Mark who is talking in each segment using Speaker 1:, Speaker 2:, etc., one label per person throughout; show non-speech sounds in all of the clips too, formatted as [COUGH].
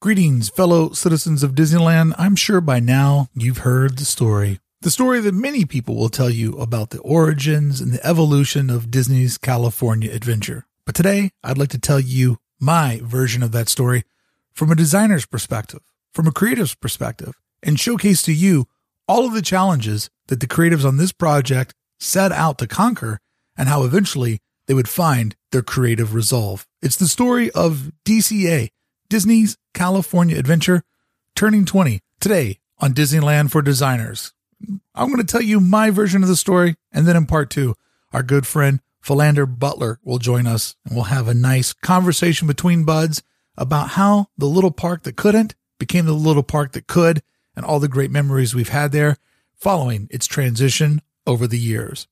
Speaker 1: Greetings, fellow citizens of Disneyland. I'm sure by now you've heard the story. The story that many people will tell you about the origins and the evolution of Disney's California Adventure. But today, I'd like to tell you my version of that story from a designer's perspective, from a creative's perspective, and showcase to you all of the challenges that the creatives on this project set out to conquer and how eventually they would find their creative resolve. It's the story of DCA, Disney's California Adventure, turning 20 today on Disneyland for Designers. I'm going to tell you my version of the story, and then in part two, our good friend Philander Butler will join us, and we'll have a nice conversation between buds about how the little park that couldn't became the little park that could, and all the great memories we've had there following its transition over the years.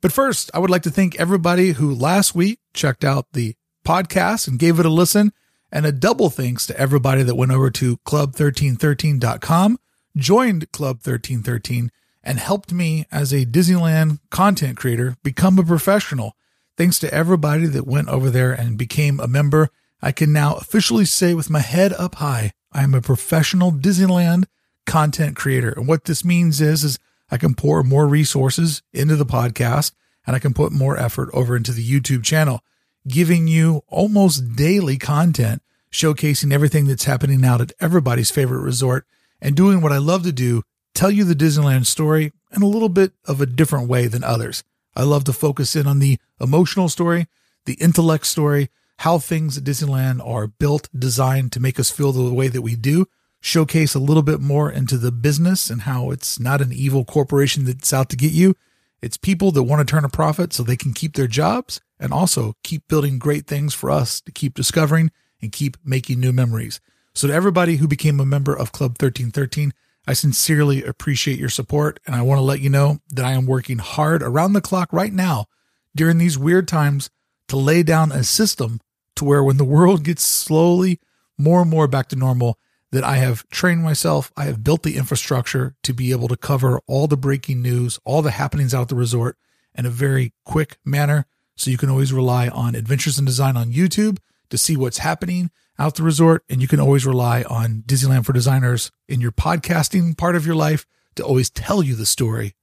Speaker 1: But first, I would like to thank everybody who last week checked out the podcast and gave it a listen. And a double thanks to everybody that went over to club1313.com, joined Club 1313, and helped me as a Disneyland content creator become a professional. Thanks to everybody that went over there and became a member, I can now officially say with my head up high, I am a professional Disneyland content creator. And what this means is, is I can pour more resources into the podcast and I can put more effort over into the YouTube channel giving you almost daily content showcasing everything that's happening out at everybody's favorite resort and doing what I love to do, tell you the Disneyland story in a little bit of a different way than others. I love to focus in on the emotional story, the intellect story, how things at Disneyland are built, designed to make us feel the way that we do, showcase a little bit more into the business and how it's not an evil corporation that's out to get you. It's people that want to turn a profit so they can keep their jobs and also keep building great things for us to keep discovering and keep making new memories. So, to everybody who became a member of Club 1313, I sincerely appreciate your support. And I want to let you know that I am working hard around the clock right now during these weird times to lay down a system to where when the [LAUGHS] world gets slowly more and more back to normal, that I have trained myself, I have built the infrastructure to be able to cover all the breaking news, all the happenings out at the resort in a very quick manner so you can always rely on Adventures in Design on YouTube to see what's happening out the resort. And you can always rely on Disneyland for Designers in your podcasting part of your life to always tell you the story,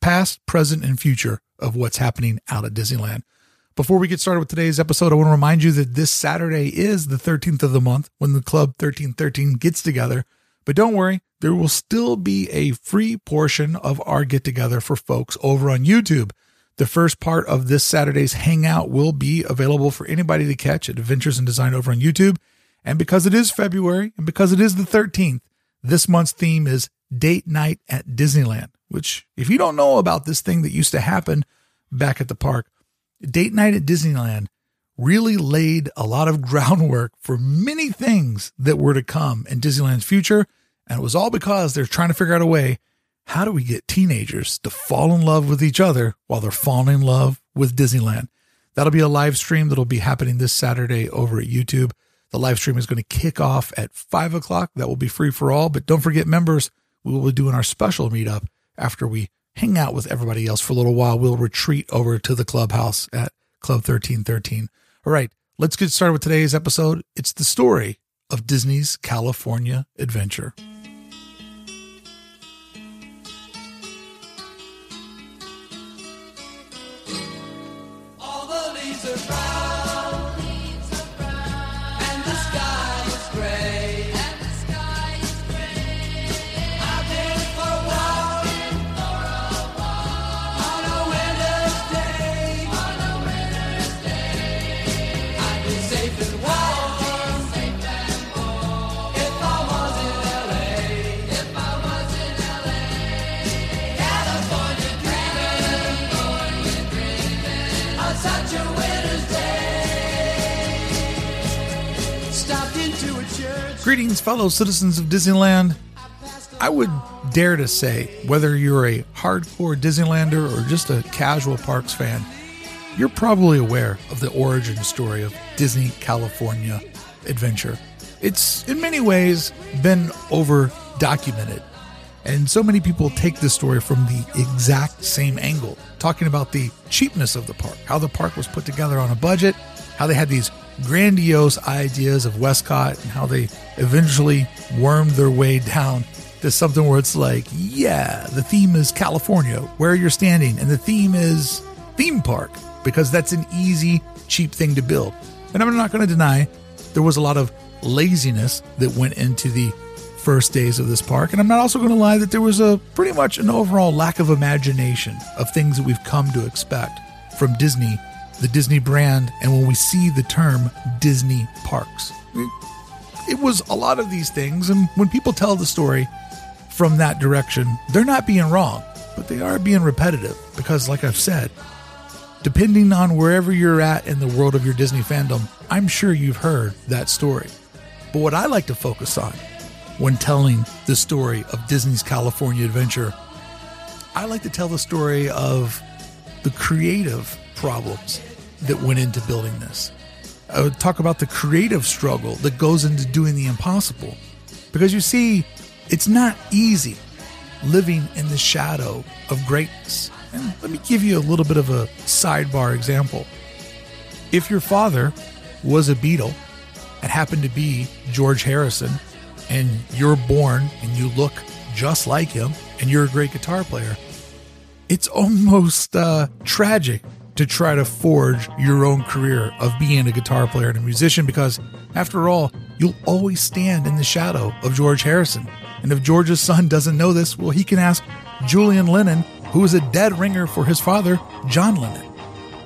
Speaker 1: past, present, and future of what's happening out at Disneyland. Before we get started with today's episode, I want to remind you that this Saturday is the 13th of the month when the Club 1313 gets together. But don't worry, there will still be a free portion of our get together for folks over on YouTube. The first part of this Saturday's Hangout will be available for anybody to catch at Adventures in Design over on YouTube. And because it is February and because it is the 13th, this month's theme is Date Night at Disneyland, which, if you don't know about this thing that used to happen back at the park, Date Night at Disneyland really laid a lot of [LAUGHS] groundwork for many things that were to come in Disneyland's future. And it was all because they're trying to figure out a way how do we get teenagers to fall in love with each other while they're falling in love with Disneyland? That'll be a live stream that'll be happening this Saturday over at YouTube. The live stream is going to kick off at five o'clock. That will be free for all. But don't forget, members, we will be doing our special meetup after we hang out with everybody else for a little while. We'll retreat over to the clubhouse at Club 1313. All right, let's get started with today's episode. It's the story of Disney's California Adventure. Greetings, fellow citizens of Disneyland. I would dare to say, whether you're a hardcore Disneylander or just a casual parks fan, you're probably aware of the origin story of Disney California Adventure. It's in many ways been over documented, and so many people take this story from the exact same angle, talking about the cheapness of the park, how the park was put together on a budget, how they had these grandiose ideas of WestCOT and how they eventually wormed their way down to something where it's like, yeah, the theme is California, where you're standing, and the theme is theme park, because that's an easy, cheap thing to build. And I'm not going to deny there was a lot of laziness that went into the first days of this park. And I'm not also going to lie that there was a pretty much an overall lack of imagination of things that we've come to expect from Disney, the Disney brand, and when we see the term Disney parks. It was a lot of these things, and when people tell the story from that direction, they're not being wrong, but they are being repetitive because, like I've said, depending on wherever you're at in the world of your Disney fandom, I'm sure you've heard that story. But what I like to focus on when telling the story of Disney's California Adventure, I like to tell the story of the creative problems that went into building this. I would talk about the creative struggle that goes into doing the impossible. Because you see, it's not easy living in the shadow of greatness. And let me give you a little bit of a sidebar example. If your father was a Beatle and happened to be George Harrison, and you're born and you look just like him, and you're a great guitar player, it's almost uh, tragic to try to forge your own career of being a guitar player and a musician because, after all, you'll always stand in the shadow of George Harrison. And if George's son [LAUGHS] doesn't know this, well, he can ask Julian Lennon, who was a dead ringer for his father, John Lennon.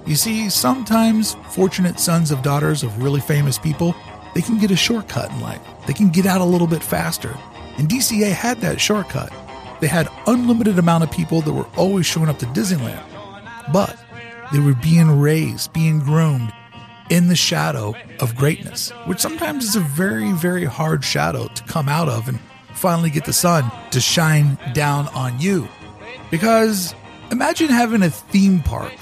Speaker 1: You see, sometimes fortunate sons of daughters of really famous people, they can get a shortcut in life. They can get out a little bit faster. And DCA had that shortcut. They had unlimited amount of people that were always showing up to Disneyland. But they were being raised, being groomed in the shadow of greatness, which sometimes is a very, very hard shadow to come out of and finally get the sun to shine down on you. Because imagine having a theme park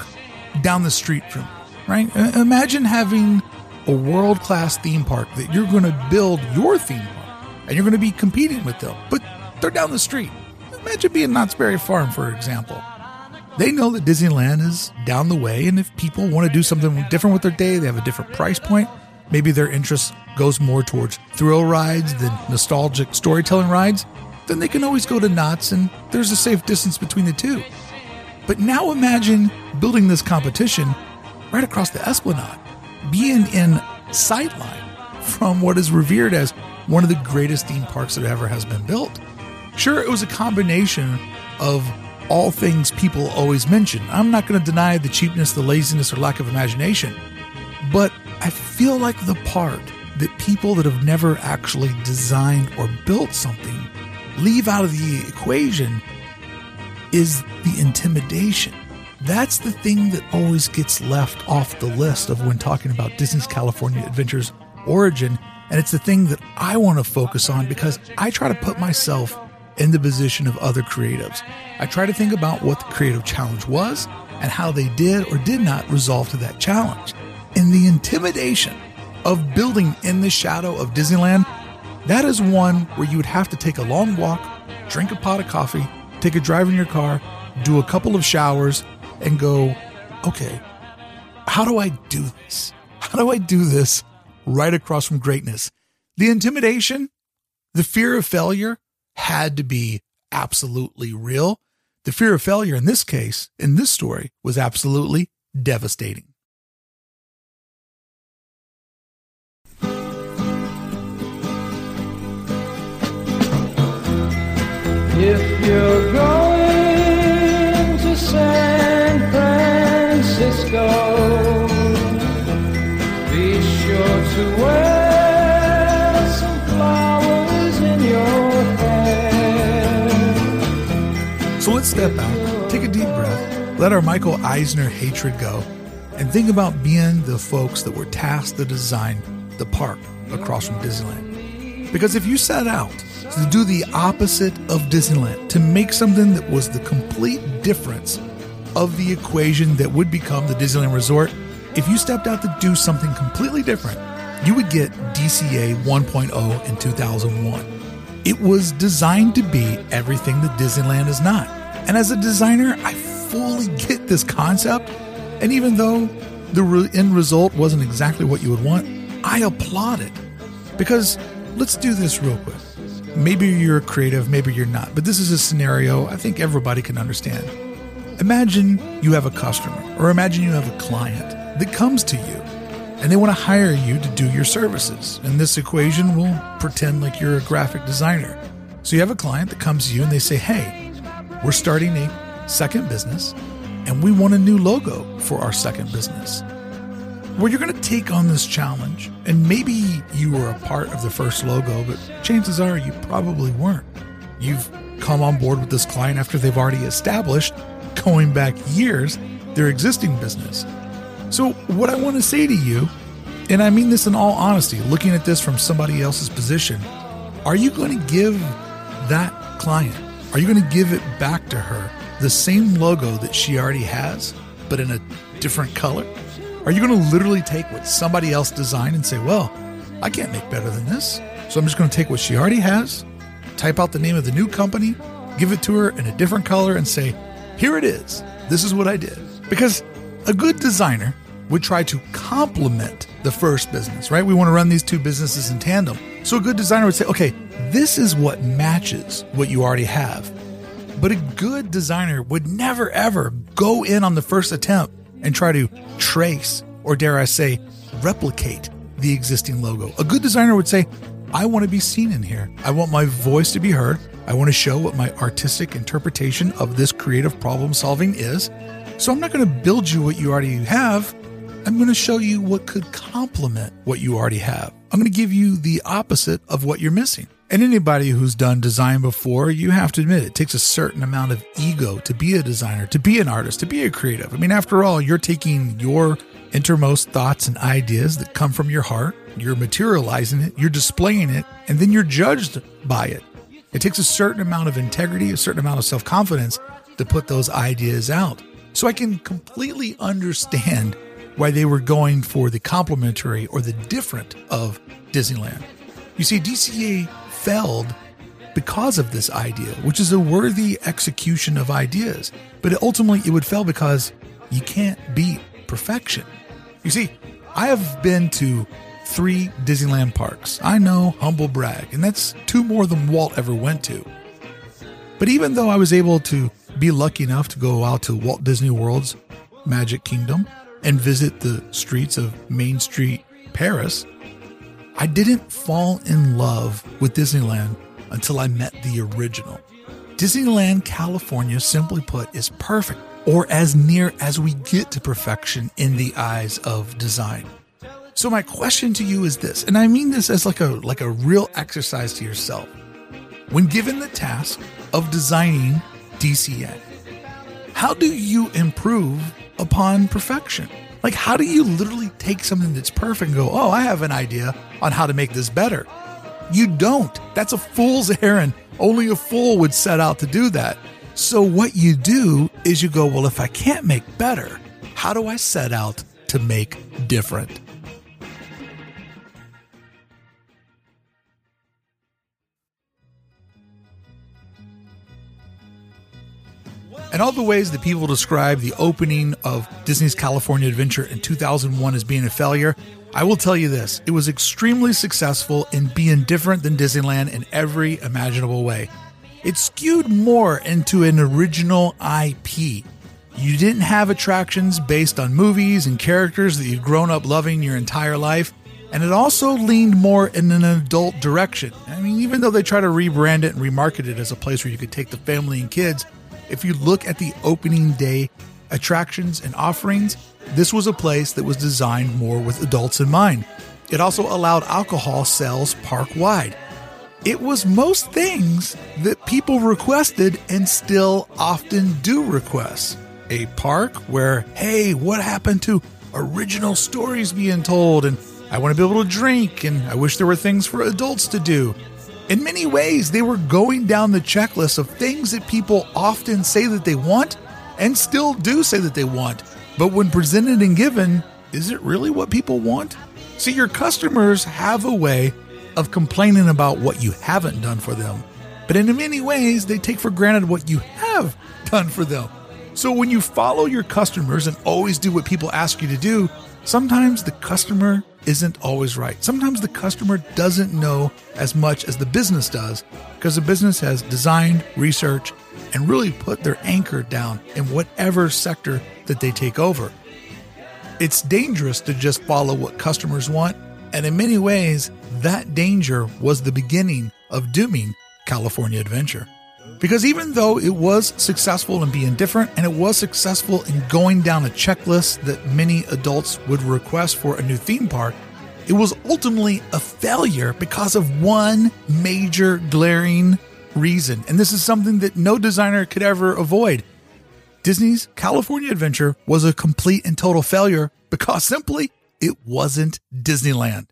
Speaker 1: down the street from, right? Imagine having a world class theme park that you're going to build your theme park and you're going to be competing with them, but they're down the street. Imagine being Knott's Berry Farm, for example. They know that Disneyland is down the way, and if people want to do something different with their day, they have a different price point. Maybe their interest goes more towards thrill rides than nostalgic storytelling rides, then they can always go to Knott's, and there's a safe distance between the two. But now imagine building this competition right across the Esplanade, being in sightline from what is revered as one of the greatest theme parks that ever has been built. Sure, it was a combination of all things people always mention. I'm not going to deny the cheapness, the laziness, or lack of imagination, but I feel like the part that people that have never actually designed or built something leave out of the equation is the intimidation. That's the thing that always gets left off the list of when talking about Disney's California Adventures origin. And it's the thing that I want to focus on because I try to put myself in the position of other creatives. I try to think about what the creative challenge was and how they did or did not resolve to that challenge. And the intimidation of building in the shadow of Disneyland, that is one where you would have to take a long walk, drink a pot of coffee, take a drive in your car, do a couple of showers, and go, okay, how do I do this? How do I do this right across from greatness? The intimidation, the fear of failure had to be absolutely real. The fear of failure in this case, in this story, was absolutely devastating.
Speaker 2: If you're going
Speaker 1: step out, take a deep breath, let our Michael Eisner hatred go, and think about being the folks that were tasked to design the park across from Disneyland. Because if you set out to do the opposite of Disneyland, to make something that was the complete difference of the equation that would become the Disneyland Resort, if you stepped out to do something completely different, you would get DCA 1.0 in 2001. It was designed to be everything that Disneyland is not. And as a designer, I fully get this concept. And even though the re- end result wasn't exactly what you would want, I applaud it. Because let's do this real quick. Maybe you're creative, maybe you're not, but this is a scenario I think everybody can understand. Imagine you have a customer, or imagine you have a client that comes to you and they want to hire you to do your services. In this equation, we'll pretend like you're a graphic designer. So you have a client that comes to you and they say, Hey, we're starting a second business and we want a new logo for our second business. Well, you're going to take on this challenge, and maybe you were a part of the first logo, but chances are you probably weren't. You've come on board with this client after they've already established, going back years, their existing business. So, what I want to say to you, and I mean this in all honesty, looking at this from somebody else's position, are you going to give that client, are you going to give it back to her the same logo that she already has, but in a different color? Are you going to literally take what somebody else designed and say, well, I can't make better than this, so I'm just going to take what she already has, type out the name of the new company, give it to her in a different color, and say, here it is. This is what I did. Because a good designer would try to complement the first business, right? We want to run these two businesses in tandem. So a good designer would say, okay, this is what matches what you already have. But a good designer would never ever go in on the first attempt and try to trace, or dare I say, replicate the existing logo. A good designer would say, I want to be seen in here. I want my voice to be heard. I want to show what my artistic interpretation of this creative problem solving is. So I'm not going to build you what you already have. I'm going to show you what could complement what you already have. I'm going to give you the opposite of what you're missing. And anybody who's done design before, you have to admit it takes a certain amount of ego to be a designer, to be an artist, to be a creative. I mean, after all, you're taking your innermost thoughts and ideas that come from your heart, you're materializing it, you're displaying it, and then you're judged by it. It takes a certain amount of integrity, a certain amount of self confidence to put those ideas out. So I can completely understand why they were going for the complementary or the different of Disneyland. You see, DCA failed because of this idea, which is a worthy execution of ideas. But ultimately, it would fail because you can't beat perfection. You see, I have been to three Disneyland parks. I know, humble brag, and that's two more than Walt ever went to. But even though I was able to be lucky enough to go out to Walt Disney World's Magic Kingdom and visit the streets of Main Street, Paris, I didn't fall in love with Disneyland until I met the original. Disneyland California, simply put, is perfect, or as near as we get to perfection in the eyes of design. So my question to you is this, and I mean this as like a like a real exercise to yourself. When given the task of designing DCA, how do you improve upon perfection? Like, how do you literally take something that's perfect and go, oh, I have an idea on how to make this better? You don't. That's a fool's [LAUGHS] errand. Only a fool would set out to do that. So, what you do is you go, well, if I can't make better, how do I set out to make different? And all the ways that people describe the opening of Disney's California Adventure in 2001 as being a failure, I will tell you this it was extremely successful in being different than Disneyland in every imaginable way. It skewed more into an original IP. You didn't have attractions based on movies and characters that you'd grown up loving your entire life. And it also leaned more in an adult direction. I mean, even though they try to rebrand it and remarket it as a place where you could take the family and kids, if you look at the opening day attractions and offerings, this was a place that was designed more with adults in mind. It also allowed alcohol sales park wide. It was most things that people requested and still often do request. A park where, hey, what happened to original stories being told? And I want to be able to drink, and I wish there were things for adults to do. In many ways, they were going down the checklist of things that people often say that they want and still do say that they want. But when presented and given, is it really what people want? See, your customers have a way of complaining about what you haven't done for them. But in many ways, they take for granted what you have [LAUGHS] done for them. So when you follow your customers and always do what people ask you to do, sometimes the customer isn't always right. Sometimes the customer doesn't know as much as the business does because the business has designed, researched, and really put their anchor down in whatever sector that they take over. It's dangerous to just follow what customers want, and in many ways, that danger was the beginning of dooming California Adventure. Because even though it was successful in being different and it was successful in going down a checklist that many adults would request for a new theme park, it was ultimately a failure because of one major glaring reason. And this is something that no designer could ever avoid. Disney's California Adventure was a complete and total failure because simply it wasn't Disneyland.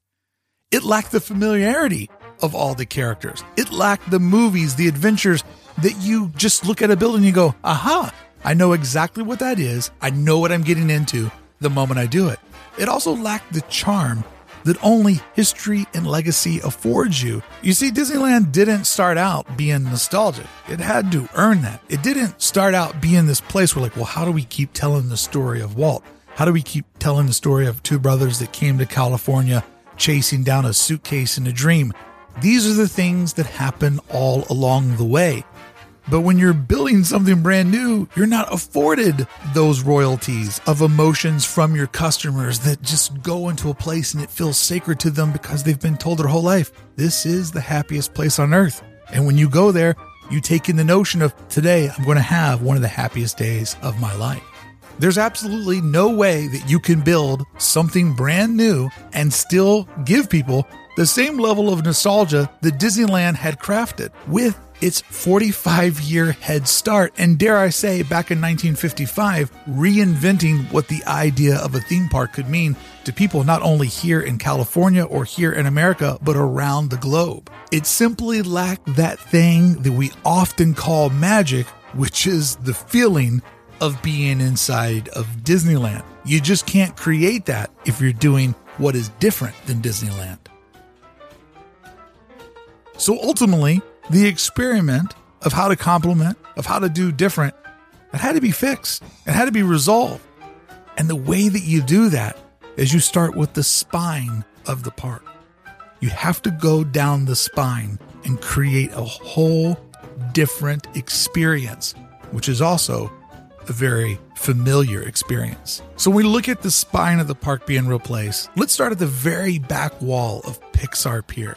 Speaker 1: It lacked the familiarity of all the characters. It lacked the movies, the adventures that you just look at a building and you go, aha, I know exactly what that is. I know what I'm getting into the moment I do it. It also lacked the charm that only history and legacy affords you. You see, Disneyland didn't start out being nostalgic. It had to earn that. It didn't start out being this place where, like, well, how do we keep telling the story of Walt? How do we keep telling the story of two brothers that came to California chasing down a suitcase in a dream? These are the things that happen all along the way. But when you're building something brand new, you're not afforded those royalties of emotions from your customers that just go into a place and it feels sacred to them because they've been told their whole life this is the happiest place on earth. And when you go there, you take in the notion of today, I'm going to have one of the happiest days of my life. There's absolutely no way that you can build something brand new and still give people the same level of nostalgia that Disneyland had crafted with its 45 year head start, and dare I say, back in 1955, reinventing what the idea of a theme park could mean to people not only here in California or here in America, but around the globe. It simply lacked that thing that we often call magic, which is the feeling of being inside of Disneyland. You just can't create that if you're doing what is different than Disneyland. So ultimately, the experiment of how to complement, of how to do different, it had to be fixed. It had to be resolved. And the way that you do that is you start with the spine of the park. You have to go down the spine and create a whole different experience, which is also a very familiar experience. So when we look at the spine of the park being replaced, let's start at the very back wall of Pixar Pier.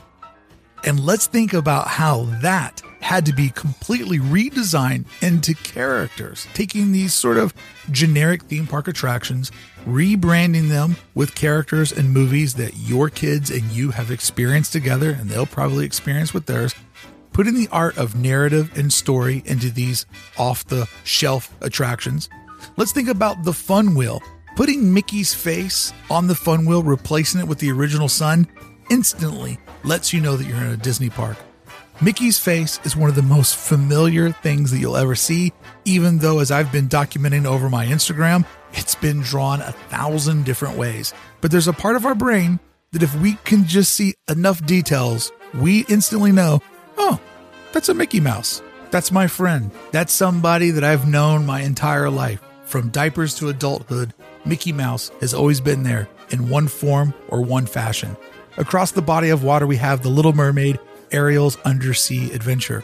Speaker 1: And let's think about how that had to be completely redesigned into characters, taking these sort of generic theme park attractions, rebranding them with characters and movies that your kids and you have experienced together and they'll probably experience with theirs, putting the art of narrative and story into these off the shelf attractions. Let's think about the fun wheel. Putting Mickey's face on the fun wheel, replacing it with the original sun, instantly lets you know that you're in a Disney park. Mickey's face is one of the most familiar things that you'll ever see, even though, as I've been documenting over my Instagram, it's been drawn a thousand different ways. But there's a part of our brain that if we can just see enough details, we instantly know, oh, that's a Mickey Mouse. That's my friend. That's somebody that I've known my entire life. From diapers to adulthood, Mickey Mouse has always been there in one form or one fashion. Across the body of water, we have The Little Mermaid, Ariel's Undersea Adventure.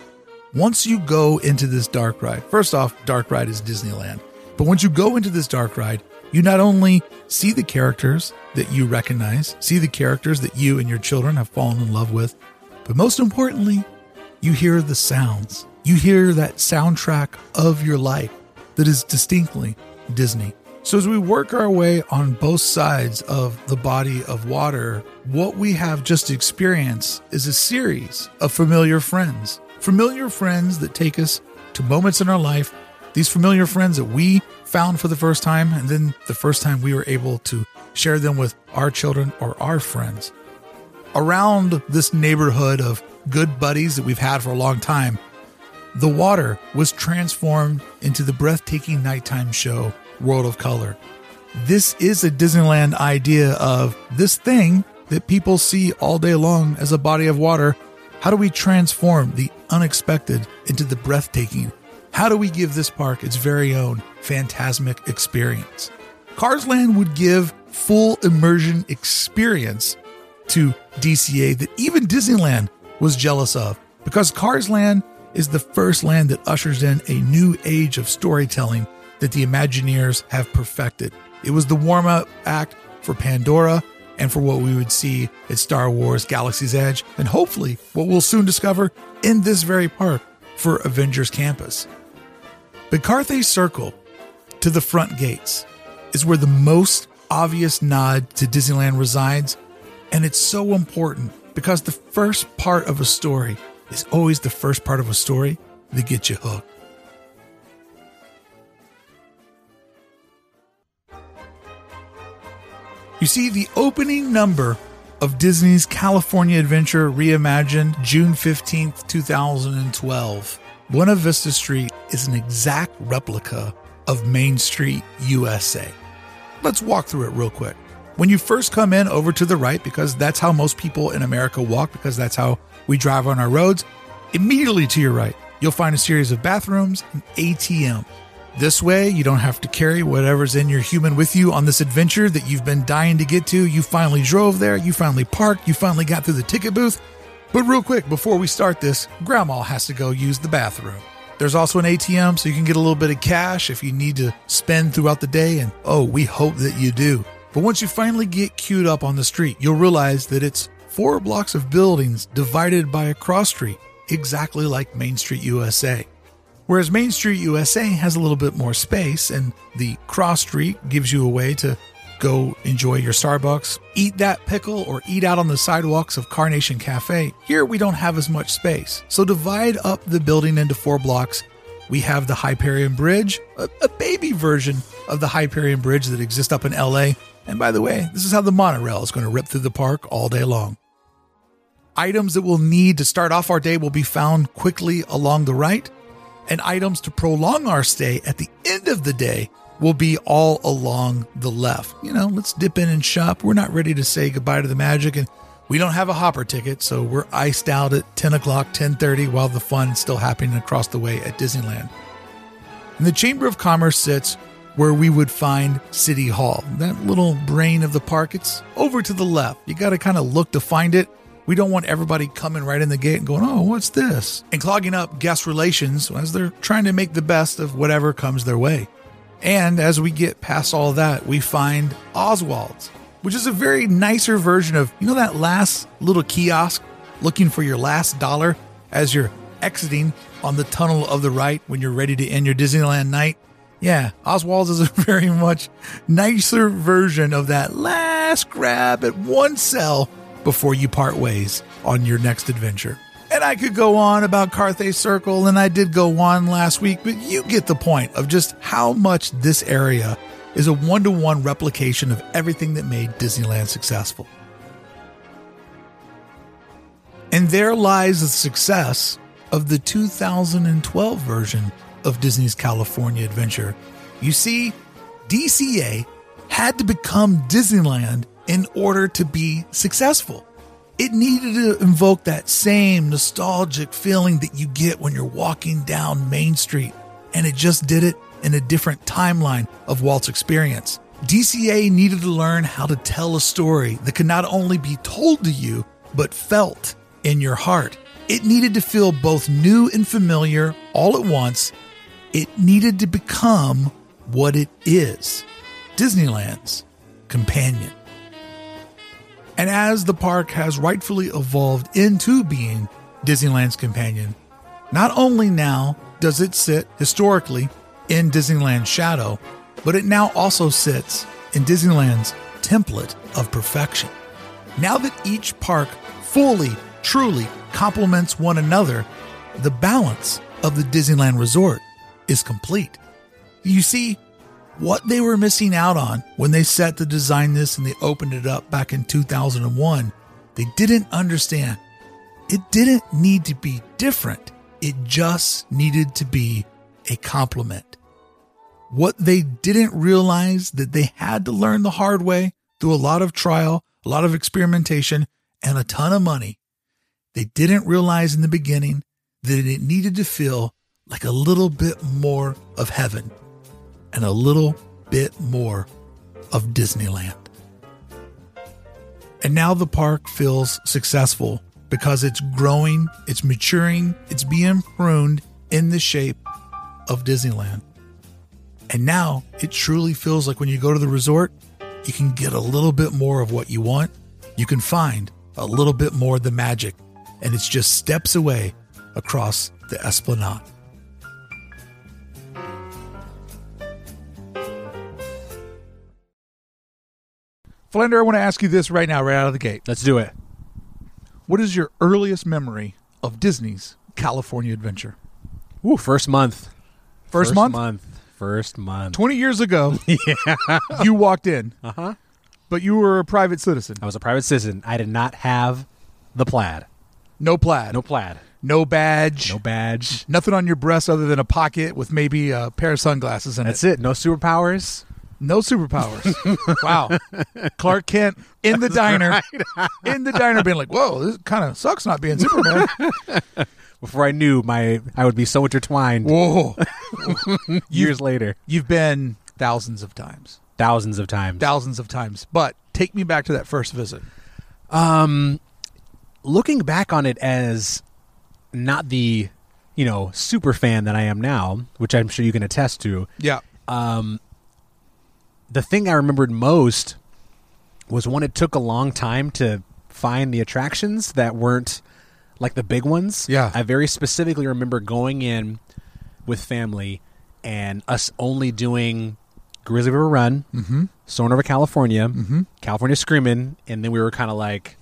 Speaker 1: Once you go into this dark ride, first off, dark ride is Disneyland. But once you go into this dark ride, you not only see the characters that you recognize, see the characters that you and your children have fallen in love with, but most importantly, you hear the sounds. You hear that soundtrack of your life that is distinctly Disney. So, as we work our way on both sides of the body of water, what we have just experienced is a series of familiar friends. Familiar friends that take us to moments in our life, these familiar friends that we found for the first time, and then the first time we were able to share them with our children or our friends. Around this neighborhood of good buddies that we've had for a long time, the water was transformed into the breathtaking nighttime show World of Color. This is a Disneyland idea of this thing that people see all day long as a body of water. How do we transform the unexpected into the breathtaking? How do we give this park its very own Fantasmic experience? Carsland would give full immersion experience to DCA that even Disneyland was jealous of because Carsland is the first land that ushers in a new age of storytelling that the Imagineers have perfected. It was the warm up act for Pandora and for what we would see at Star Wars Galaxy's Edge, and hopefully what we'll soon discover in this very park for Avengers Campus. But Carthay Circle to the front gates is where the most obvious nod to Disneyland resides, and it's so important because the first part of a story is always the first part of a story that gets you hooked. You see, the opening number of Disney's California Adventure Reimagined June 15th, 2012. Buena Vista Street is an exact replica of Main Street, USA. Let's walk through it real quick. When you first come in over to the right, because that's how most people in America walk, because that's how we drive on our roads, immediately to your right, you'll find a series of bathrooms and ATM. This way, you don't have to carry whatever's in your human with you on this adventure that you've been dying to get to. You finally drove there, you finally parked, you finally got through the ticket booth. But real quick, before we start this, Grandma has to go use the bathroom. There's also an ATM so you can get a little bit of cash if you need to spend throughout the day, and oh, we hope that you do. But once you finally get queued up on the street, you'll realize that it's four blocks of buildings divided by a cross street, exactly like Main Street USA. Whereas Main Street USA has a little bit more space, and the cross street gives you a way to go enjoy your Starbucks, eat that pickle, or eat out on the sidewalks of Carnation Cafe. Here we don't have as much space. So divide up the building into four blocks. We have the Hyperion Bridge, a, a baby version of the Hyperion Bridge that exists up in LA. And by the way, this is how the monorail is going to rip through the park all day long. Items that we'll need to start off our day will be found quickly along the right, and items to prolong our stay at the end of the day will be all along the left. You know, let's dip in and shop. We're not ready to say goodbye to the magic, and we don't have a hopper ticket, so we're iced out at 10 o'clock, 10:30, while the fun's still happening across the way at Disneyland. And the Chamber of Commerce sits where we would find City Hall. That little brain of the park, it's over to the left. You got to kind of look to find it. We don't want everybody coming right in the gate and going, oh, what's this? And clogging up guest relations as they're trying to make the best of whatever comes their way. And as we get past all that, we find Oswald's, which is a very nicer version of, you know, that last little kiosk looking for your last dollar as you're exiting on the tunnel of the right when you're ready to end your Disneyland night. Yeah, Oswald's is a [LAUGHS] very much nicer version of that last grab at one cell before you part ways on your next adventure. And I could go on about Carthay Circle, and I did go on last week, but you get the point of just how much this area is a one to one replication of everything that made Disneyland successful. And there lies the success of the 2012 version of Disney's California Adventure. You see, DCA had to become Disneyland in order to be successful. It needed to invoke that same nostalgic feeling that you get when you're walking down Main Street, and it just did it in a different timeline of Walt's experience. DCA needed to learn how to tell a story that could not only be told to you, but felt in your heart. It needed to feel both new and familiar all at once. It needed to become what it is Disneyland's companion. And as the park has rightfully evolved into being Disneyland's companion, not only now does it sit historically in Disneyland's shadow, but it now also sits in Disneyland's template of perfection. Now that each park fully, truly complements one another, the balance of the Disneyland resort is complete. You see, what they were missing out on when they set to design this and they opened it up back in 2001, they didn't understand. It didn't need to be different, it just needed to be a complement. What they didn't realize that they had to learn the hard way through a lot of trial, a lot of experimentation, and a ton of money. They didn't realize in the beginning that it needed to feel like a little bit more of heaven and a little bit more of Disneyland. And now the park feels successful because it's growing, it's maturing, it's being pruned in the shape of Disneyland. And now it truly feels like when you go to the resort, you can get a little bit more of what you want. You can find a little bit more of the magic, and it's just steps away across the Esplanade. Flander, I want to ask you this right now, right out of the gate.
Speaker 3: Let's do it.
Speaker 1: What is your earliest memory of Disney's California Adventure?
Speaker 3: Ooh, first month.
Speaker 1: First, month?
Speaker 3: month. First month.
Speaker 1: 20 years ago, [LAUGHS] you walked in,
Speaker 3: Uh huh.
Speaker 1: but you were a private citizen.
Speaker 3: I was a private citizen. I did not have the plaid.
Speaker 1: No plaid,
Speaker 3: No plaid.
Speaker 1: no badge,
Speaker 3: No badge.
Speaker 1: nothing on your breast other than a pocket with maybe a pair of sunglasses in
Speaker 3: That's
Speaker 1: it.
Speaker 3: it. No superpowers.
Speaker 1: No superpowers. [LAUGHS] wow. Clark Kent in the [LAUGHS] diner, [LAUGHS] in the diner, being like, "Whoa, this kind of sucks not being Superman."
Speaker 3: Before I knew my, I would be so intertwined.
Speaker 1: Whoa,
Speaker 3: years later,
Speaker 1: you've been thousands of times,
Speaker 3: thousands of times.
Speaker 1: thousands of times. But take me back to that first visit.
Speaker 3: Um, looking back on it as not the, you know, super fan that I am now, which I'm sure you can attest to.
Speaker 1: Yeah,
Speaker 3: Um, the thing I remembered most was when it took a long time to find the attractions that weren't like the big ones.
Speaker 1: Yeah.
Speaker 3: I very specifically remember going in with family and us only doing Grizzly River Run,
Speaker 1: mm-hmm.
Speaker 3: Over California,
Speaker 1: Mm-hmm.
Speaker 3: California Screaming, and then we were kind of like,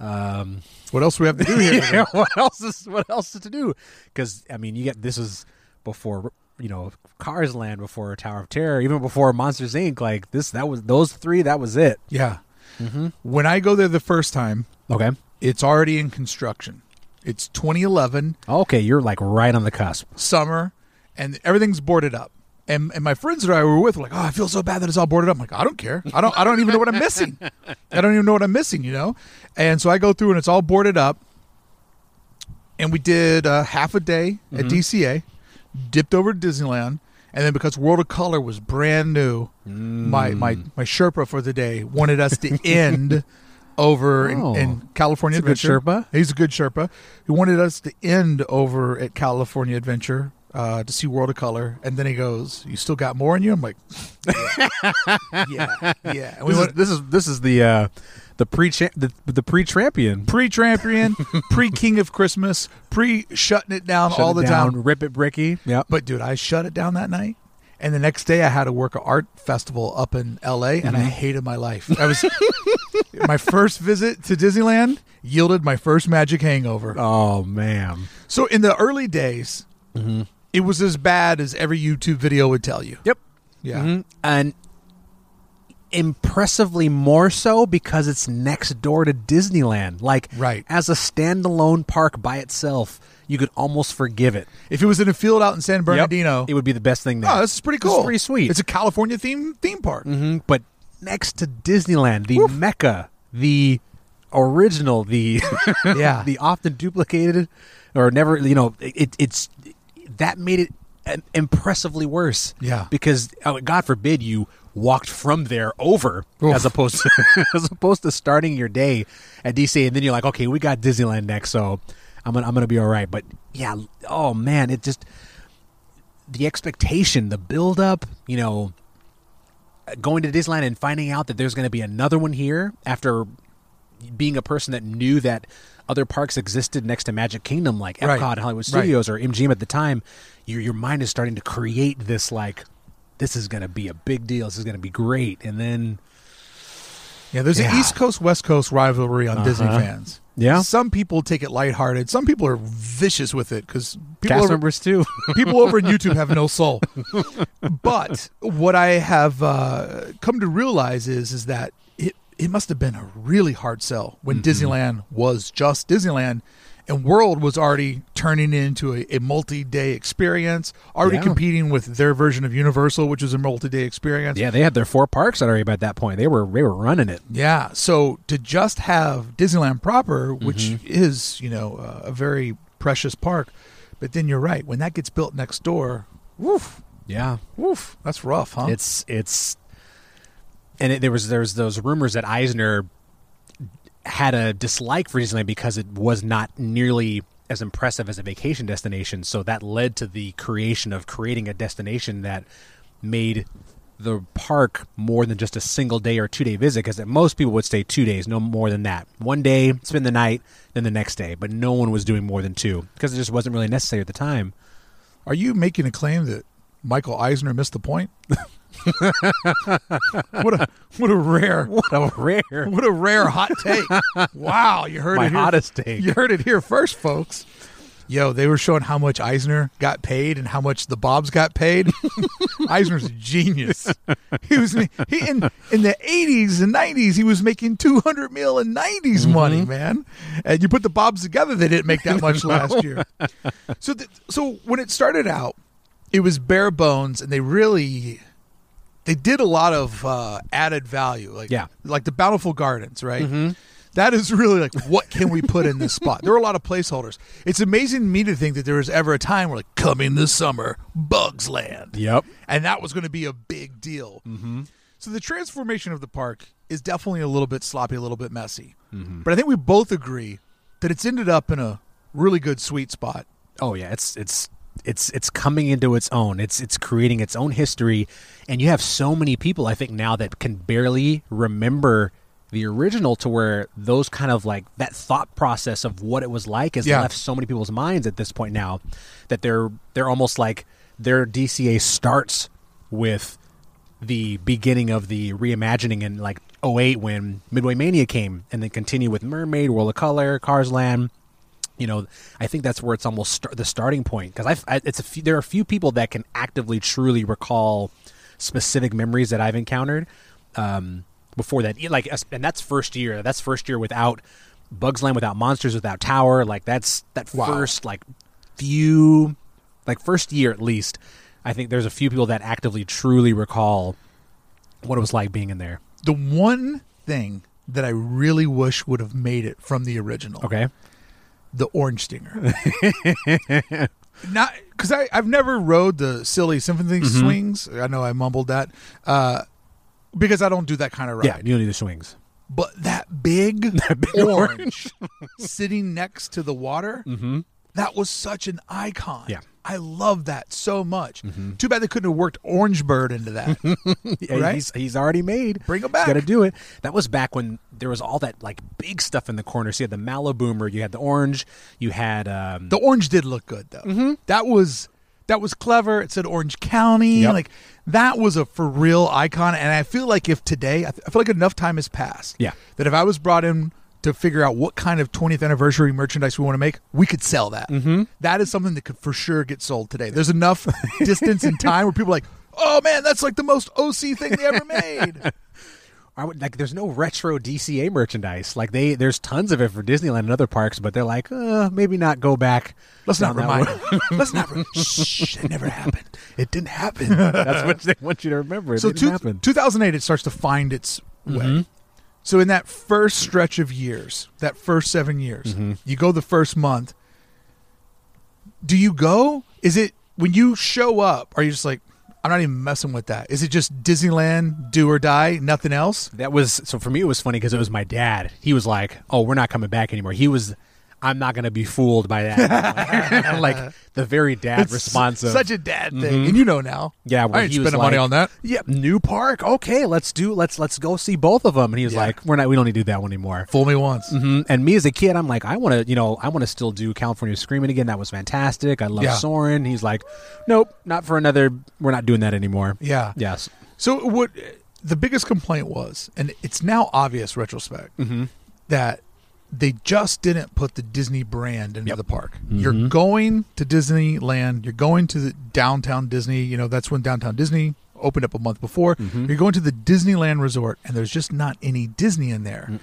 Speaker 3: um,
Speaker 1: What else do we have to do here? [LAUGHS]
Speaker 3: yeah, what else is what else is to do? Because I mean, you get this is before you know Cars Land, before Tower of Terror, even before Monsters Inc. Like this, that was those three. That was it.
Speaker 1: yeah.
Speaker 3: Mm-hmm.
Speaker 1: When I go there the first time,
Speaker 3: Okay.
Speaker 1: it's already in construction. It's 2011
Speaker 3: Okay, you're like right on the cusp.
Speaker 1: summer, and everything's boarded up. And and my friends that I were with were like, "Oh, I feel so bad that it's all boarded up." I'm like, "I don't care. I don't. I don't even know what I'm missing. I don't even know what I'm missing." You know. And so I go through, and it's all boarded up. And we did uh, half a day at DCA, dipped over to Disneyland, and then because World of Color was brand new, my my my Sherpa for the day wanted us to [LAUGHS] end over
Speaker 3: Oh.
Speaker 1: in, in California
Speaker 3: That's a good
Speaker 1: Adventure.
Speaker 3: Sherpa.
Speaker 1: He's a good Sherpa. He wanted us to end over at California Adventure uh, to see World of Color, and then he goes, "You still got more in you?" I'm like, [LAUGHS] "Yeah, yeah." We
Speaker 3: This is, this is this is the uh, the pre the, the pre champion.
Speaker 1: pre-Trampion, [LAUGHS] pre-King of Christmas, pre-shutting it down all the time.
Speaker 3: Rip it, Bricky. Yep.
Speaker 1: But dude, I shut it down that night. And the next day I had to work an art festival up in LA and I hated my life. [LAUGHS] I was my first visit to Disneyland yielded my first magic hangover.
Speaker 3: Oh man.
Speaker 1: So in the early days, it was as bad as every YouTube video would tell you.
Speaker 3: Yep.
Speaker 1: Yeah.
Speaker 3: Mhm. And impressively more so because it's next door to Disneyland. Like,
Speaker 1: Right.
Speaker 3: as a standalone park by itself, you could almost forgive it.
Speaker 1: If it was in a field out in San Bernardino,
Speaker 3: it would be the best thing there.
Speaker 1: oh, this is pretty cool.
Speaker 3: is pretty sweet.
Speaker 1: It's a California theme theme park.
Speaker 3: hmm But next to Disneyland, the Mecca, the original, the [LAUGHS]
Speaker 1: Yeah.
Speaker 3: the often duplicated or never, you know, it, it's that made it impressively worse.
Speaker 1: Yeah.
Speaker 3: because oh, God forbid you walked from there over
Speaker 1: Oof.
Speaker 3: as opposed to [LAUGHS] as opposed to starting your day at DC and then you're like, okay, we got Disneyland next, so I'm gonna I'm gonna be all right. But yeah, oh man, it just the expectation, the build up, you know, going to Disneyland and finding out that there's going to be another one here after being a person that knew that other parks existed next to Magic Kingdom, like Epcot
Speaker 1: Right.
Speaker 3: and Hollywood
Speaker 1: Right.
Speaker 3: Studios or MGM at the time, your your mind is starting to create this like this is going to be a big deal. This is going to be great, and then
Speaker 1: Yeah, there's
Speaker 3: Yeah.
Speaker 1: an East Coast West Coast rivalry on Disney
Speaker 3: Uh-huh.
Speaker 1: fans.
Speaker 3: Yeah.
Speaker 1: some people take it lighthearted. Some people are vicious with it because people
Speaker 3: cast
Speaker 1: over,
Speaker 3: members too. [LAUGHS]
Speaker 1: people over in YouTube have no soul. [LAUGHS] But what I have uh, come to realize is is that it it must have been a really hard sell when
Speaker 3: Mm-hmm.
Speaker 1: Disneyland was just Disneyland. And World was already turning into a, a multi-day experience, already
Speaker 3: Yeah.
Speaker 1: competing with their version of Universal, which was a multi-day experience.
Speaker 3: yeah, they had their four parks already by that point. They were they were running it.
Speaker 1: Yeah. So to just have Disneyland proper, which
Speaker 3: Mm-hmm.
Speaker 1: is, you know, uh, a very precious park, But then you're right. When that gets built next door, woof,
Speaker 3: Yeah.
Speaker 1: woof, that's rough, huh?
Speaker 3: It's it's and it, there was there's those rumors that Eisner had a dislike for Disneyland because it was not nearly as impressive as a vacation destination. So that led to the creation of creating a destination that made the park more than just a single day or two day visit because most people would stay two days, no more than that. One day, spend the night, then the next day. But no one was doing more than two because it just wasn't really necessary at the time.
Speaker 1: Are you making a claim that Michael Eisner missed the point? [LAUGHS] [LAUGHS] what a what a rare
Speaker 3: What a rare, [LAUGHS]
Speaker 1: what a rare hot take. Wow, you heard
Speaker 3: my
Speaker 1: it here.
Speaker 3: hottest take.
Speaker 1: You heard it here first, folks. Yo, they were showing how much Eisner got paid and how much the Bobs got paid. [LAUGHS] Eisner's a genius. He was he in in the eighties and nineties. He was making two hundred mil in 90s mm-hmm. money, man. And you put the Bobs together, they didn't make that much last year. So, th- so when it started out, it was bare bones, and they really they did a lot of uh, added value, like
Speaker 3: Yeah.
Speaker 1: like the Bountiful Gardens, right? That is really like what can we put in this spot? There were a lot of placeholders. It's amazing to me to think that there was ever a time where like coming this summer, Bugs Land,
Speaker 3: Yep.
Speaker 1: and that was going to be a big deal. Mm-hmm. So the transformation of the park is definitely a little bit sloppy, a little bit messy, but I think we both agree that it's ended up in a really good sweet spot.
Speaker 3: Oh yeah, it's it's it's it's coming into its own. It's it's creating its own history, and you have so many people I think now that can barely remember the original to where those kind of like that thought process of what it was like has
Speaker 1: Yeah.
Speaker 3: left so many people's minds at this point now that they're they're almost like their DCA starts with the beginning of the reimagining in like 08 when Midway Mania came and then continue with Mermaid, World of Color, Cars Land, you know, I think that's where it's almost start, the starting point because I, it's a few, there are a few people that can actively truly recall specific memories that I've encountered um, before that. Like, and that's first year. That's first year without Bugs Land, without monsters, without Tower. Like that's that
Speaker 1: Wow.
Speaker 3: first like few, like first year at least. I think there's a few people that actively truly recall what it was like being in there.
Speaker 1: The one thing that I really wish would have made it from the original,
Speaker 3: Okay.
Speaker 1: The orange stinger. Not because I I've never rode the silly symphony
Speaker 3: Mm-hmm.
Speaker 1: swings. I know I mumbled that uh, because I don't do that kind of ride.
Speaker 3: Yeah, you don't need the swings.
Speaker 1: But that big, [LAUGHS] orange sitting next to the water, that was such an icon.
Speaker 3: Mm-hmm. Yeah. Mm-hmm.
Speaker 1: I love that so much. Too bad they couldn't have worked Orange Bird into that. [LAUGHS]
Speaker 3: Yeah, [LAUGHS]
Speaker 1: Right?
Speaker 3: he's he's already made.
Speaker 1: Bring him back.
Speaker 3: Got to do it. That was back when there was all that like big stuff in the corners. You had the Maliboomer, you had the orange, you had um,
Speaker 1: the orange did look good though. That was that was clever. It said Orange County.
Speaker 3: Yep.
Speaker 1: Like that was a for real icon. And I feel like if today, I, th- I feel like enough time has passed.
Speaker 3: Yeah.
Speaker 1: That if I was brought in to figure out what kind of 20th anniversary merchandise we want to make, we could sell that. Mm-hmm. That is something that could for sure get sold today. There's enough [LAUGHS] distance in time where people are like, oh man, that's like the most OC thing they ever made. [LAUGHS]
Speaker 3: I would like. There's no retro DCA merchandise. Like they, there's tons of it for Disneyland and other parks, but they're like, uh, maybe not go back.
Speaker 1: Let's not remind. [LAUGHS] Let's not. Re- Shh, it never happened. It didn't happen.
Speaker 3: That's what they want you to remember. It
Speaker 1: so
Speaker 3: didn't
Speaker 1: two,
Speaker 3: happen.
Speaker 1: 2008 it starts to find its way so in that first stretch of years that first seven years mm-hmm. you go the first month do you go is it when you show up are you just like i'm not even messing with that is it just disneyland do or die nothing else
Speaker 3: That was so for me. It was funny because it was my dad. He was like, "Oh, we're not coming back anymore." He was, "I'm not going to be fooled by that." [LAUGHS] like the very dad response of,
Speaker 1: such a dad thing and you know now
Speaker 3: Yeah,
Speaker 1: i
Speaker 3: where
Speaker 1: ain't
Speaker 3: he was
Speaker 1: spending money on that
Speaker 3: "Yeah, new park. Okay, let's do. Let's let's go see both of them." And he was
Speaker 1: Yeah.
Speaker 3: like, "We're not. We don't need to do that one anymore."
Speaker 1: fool me once
Speaker 3: hmm And me as a kid, I'm like, I want to, you know, I want to still do California Screaming again. That was fantastic. I love
Speaker 1: Yeah.
Speaker 3: Soarin'. He's like, nope, not for another. We're not doing that anymore.
Speaker 1: yeah
Speaker 3: Yes.
Speaker 1: So what the biggest complaint was, and it's now obvious retrospect, that they just didn't put the Disney brand into
Speaker 3: Yep.
Speaker 1: the park. Mm-hmm. You're going to Disneyland. You're going to the downtown Disney. You know that's when downtown Disney opened up a month before. Mm-hmm. You're going to the Disneyland Resort, and there's just not any Disney in there,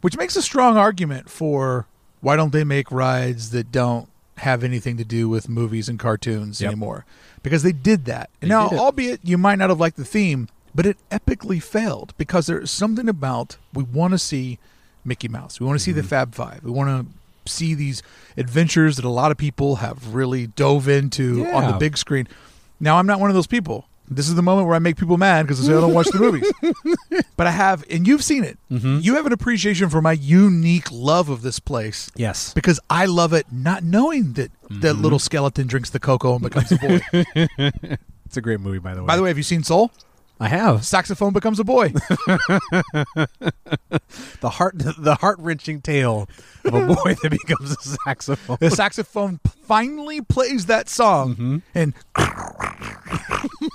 Speaker 1: which makes a strong argument for why don't they make rides that don't have anything to do with movies and cartoons
Speaker 3: Yep.
Speaker 1: anymore? Because they did that.
Speaker 3: They
Speaker 1: now,
Speaker 3: did
Speaker 1: albeit you might not have liked the theme, but it epically failed because there's something about we want to see Mickey Mouse. We want to see the Fab Five. We want to see these adventures that a lot of people have really dove into on the big screen. Now, I'm not one of those people. This is the moment where I make people mad because I say I don't watch the movies. [LAUGHS] But I have, and you've seen it.
Speaker 3: Mm-hmm.
Speaker 1: You have an appreciation for my unique love of this place
Speaker 3: Yes.
Speaker 1: because I love it, not knowing that that
Speaker 3: Mm-hmm.
Speaker 1: little skeleton drinks the cocoa and becomes a boy. [LAUGHS]
Speaker 3: It's a great movie, by the way.
Speaker 1: By the way, have you seen Soul?
Speaker 3: I have
Speaker 1: Saxophone becomes a boy. [LAUGHS]
Speaker 3: the heart the heart wrenching tale of a boy that becomes a saxophone.
Speaker 1: the saxophone finally plays that song mm-hmm. and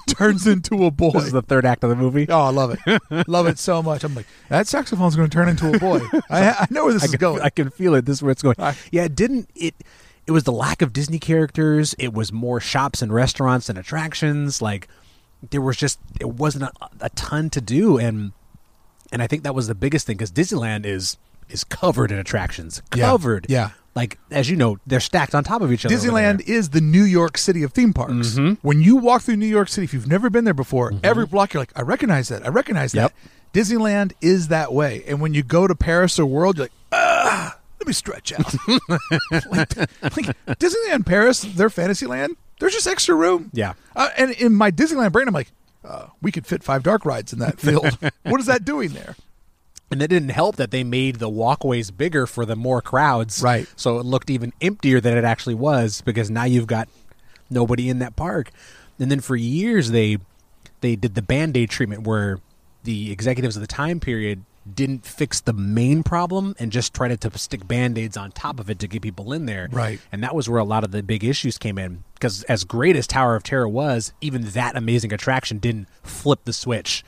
Speaker 1: turns into a boy.
Speaker 3: This is the third act of the movie.
Speaker 1: Oh, I love it. love it so much. I'm like, that saxophone's going to turn into a boy. I, I know where this
Speaker 3: I
Speaker 1: is
Speaker 3: can,
Speaker 1: going.
Speaker 3: I can feel it. This is where it's going.
Speaker 1: I-
Speaker 3: yeah, it didn't it. It was the lack of Disney characters. It was more shops and restaurants and attractions. Like there was just it wasn't a, a ton to do, and and I think that was the biggest thing because Disneyland is is covered in attractions. Covered.
Speaker 1: Yeah.
Speaker 3: Like as you know, they're stacked on top of each other.
Speaker 1: Disneyland is the New York City of theme parks.
Speaker 3: Mm-hmm.
Speaker 1: When you walk through New York City, if you've never been there before, every block you're like, I recognize that. I recognize
Speaker 3: Yep.
Speaker 1: that. Disneyland is that way. And when you go to Paris or World, you're like, ah, let me stretch out. [LAUGHS] [LAUGHS] like, like Disneyland Paris, their Fantasyland, there's just extra room.
Speaker 3: Yeah.
Speaker 1: Uh, and in my Disneyland brain, I'm like, uh, we could fit five dark rides in that [LAUGHS] field. what is that doing there?
Speaker 3: And it didn't help that they made the walkways bigger for the more crowds.
Speaker 1: Right.
Speaker 3: So it looked even emptier than it actually was because now you've got nobody in that park. And then for years they they did the band-aid treatment where the executives of the time period didn't fix the main problem and just tried to stick band-aids on top of it to get people in there.
Speaker 1: Right.
Speaker 3: And that was where a lot of the big issues came in because as great as Tower of Terror was, even that amazing attraction didn't flip the switch.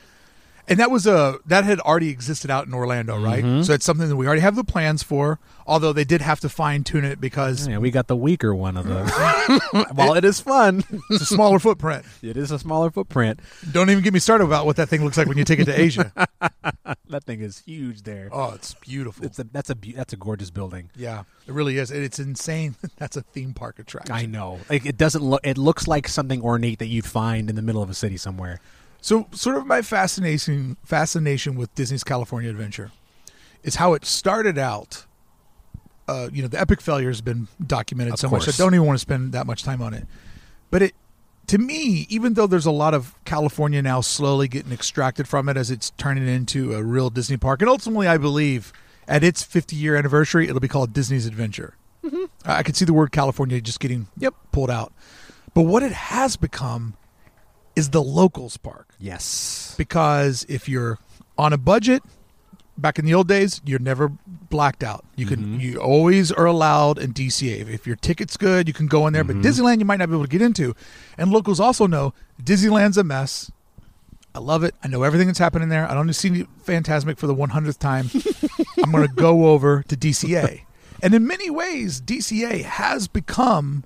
Speaker 1: And that was a that had already existed out in Orlando, right?
Speaker 3: Mm-hmm.
Speaker 1: So it's something that we already have the plans for. Although they did have to fine tune it because
Speaker 3: Yeah, we got the weaker one of those. [LAUGHS] [LAUGHS] While it is fun,
Speaker 1: it's a smaller footprint. [LAUGHS]
Speaker 3: it is a smaller footprint.
Speaker 1: Don't even get me started about what that thing looks like when you take it to Asia.
Speaker 3: That thing is huge there.
Speaker 1: Oh, it's beautiful.
Speaker 3: It's a that's a that's a gorgeous building.
Speaker 1: yeah, it really is. And It's insane. That's a theme park attraction.
Speaker 3: I know. Like it doesn't look. It looks like something ornate that you'd find in the middle of a city somewhere.
Speaker 1: So, sort of my fascination fascination with Disney's California Adventure is how it started out. Uh, you know, the epic failure has been documented
Speaker 3: Of
Speaker 1: so much. I don't even want to spend that much time on it. But it, to me, even though there's a lot of California now slowly getting extracted from it as it's turning into a real Disney park, and ultimately, I believe at its 50 year anniversary, it'll be called Disney's Adventure. I I could see the word California just getting
Speaker 3: Yep.
Speaker 1: pulled out. But what it has become is the locals park.
Speaker 3: Yes.
Speaker 1: because if you're on a budget back in the old days you're never blacked out. You can
Speaker 3: Mm-hmm.
Speaker 1: you always are allowed in dca if, your ticket's good you can go in there
Speaker 3: Mm-hmm.
Speaker 1: but disneyland you might not be able to get into. And locals also know disneyland's a mess. I love it. I know everything that's happening there. I don't see Fantasmic for the 100th time. I'm going to go over to dca and in many ways dca has become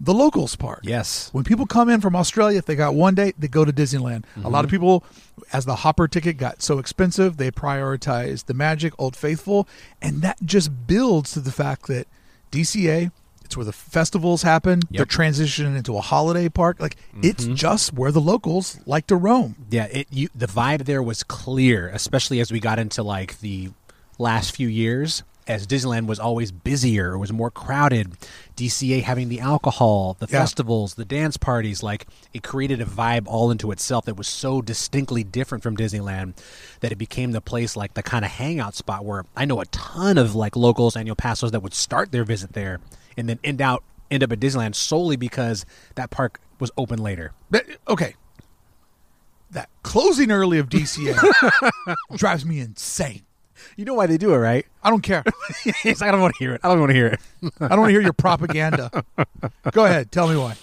Speaker 1: the locals park
Speaker 3: Yes.
Speaker 1: when people come in from Australia, if they got one day, they go to Disneyland. A lot of mm-hmm. people, as the hopper ticket got so expensive, they prioritized the Magic, Old Faithful, and that just builds to the fact that DCA, it's where the festivals happen. They're transitioning into a holiday park. Like it's mm-hmm. just where the locals like to roam.
Speaker 3: Yeah. It. You. The vibe there was clear, especially as we got into like the last few years. As Disneyland was always busier, it was more crowded. DCA having the alcohol, the
Speaker 1: Yeah.
Speaker 3: festivals, the dance parties, like it created a vibe all into itself that was so distinctly different from Disneyland that it became the place like the kind of hangout spot where I know a ton of like locals, and annual passos that would start their visit there and then end out end up at Disneyland solely because that park was open later.
Speaker 1: But, okay. That closing early of DCA [LAUGHS] drives me insane.
Speaker 3: You know why they do it, right?
Speaker 1: I don't care. [LAUGHS]
Speaker 3: Like, I don't want to hear it. I don't want to hear it. [LAUGHS]
Speaker 1: I don't want to hear your propaganda. [LAUGHS] Go ahead. Tell me why.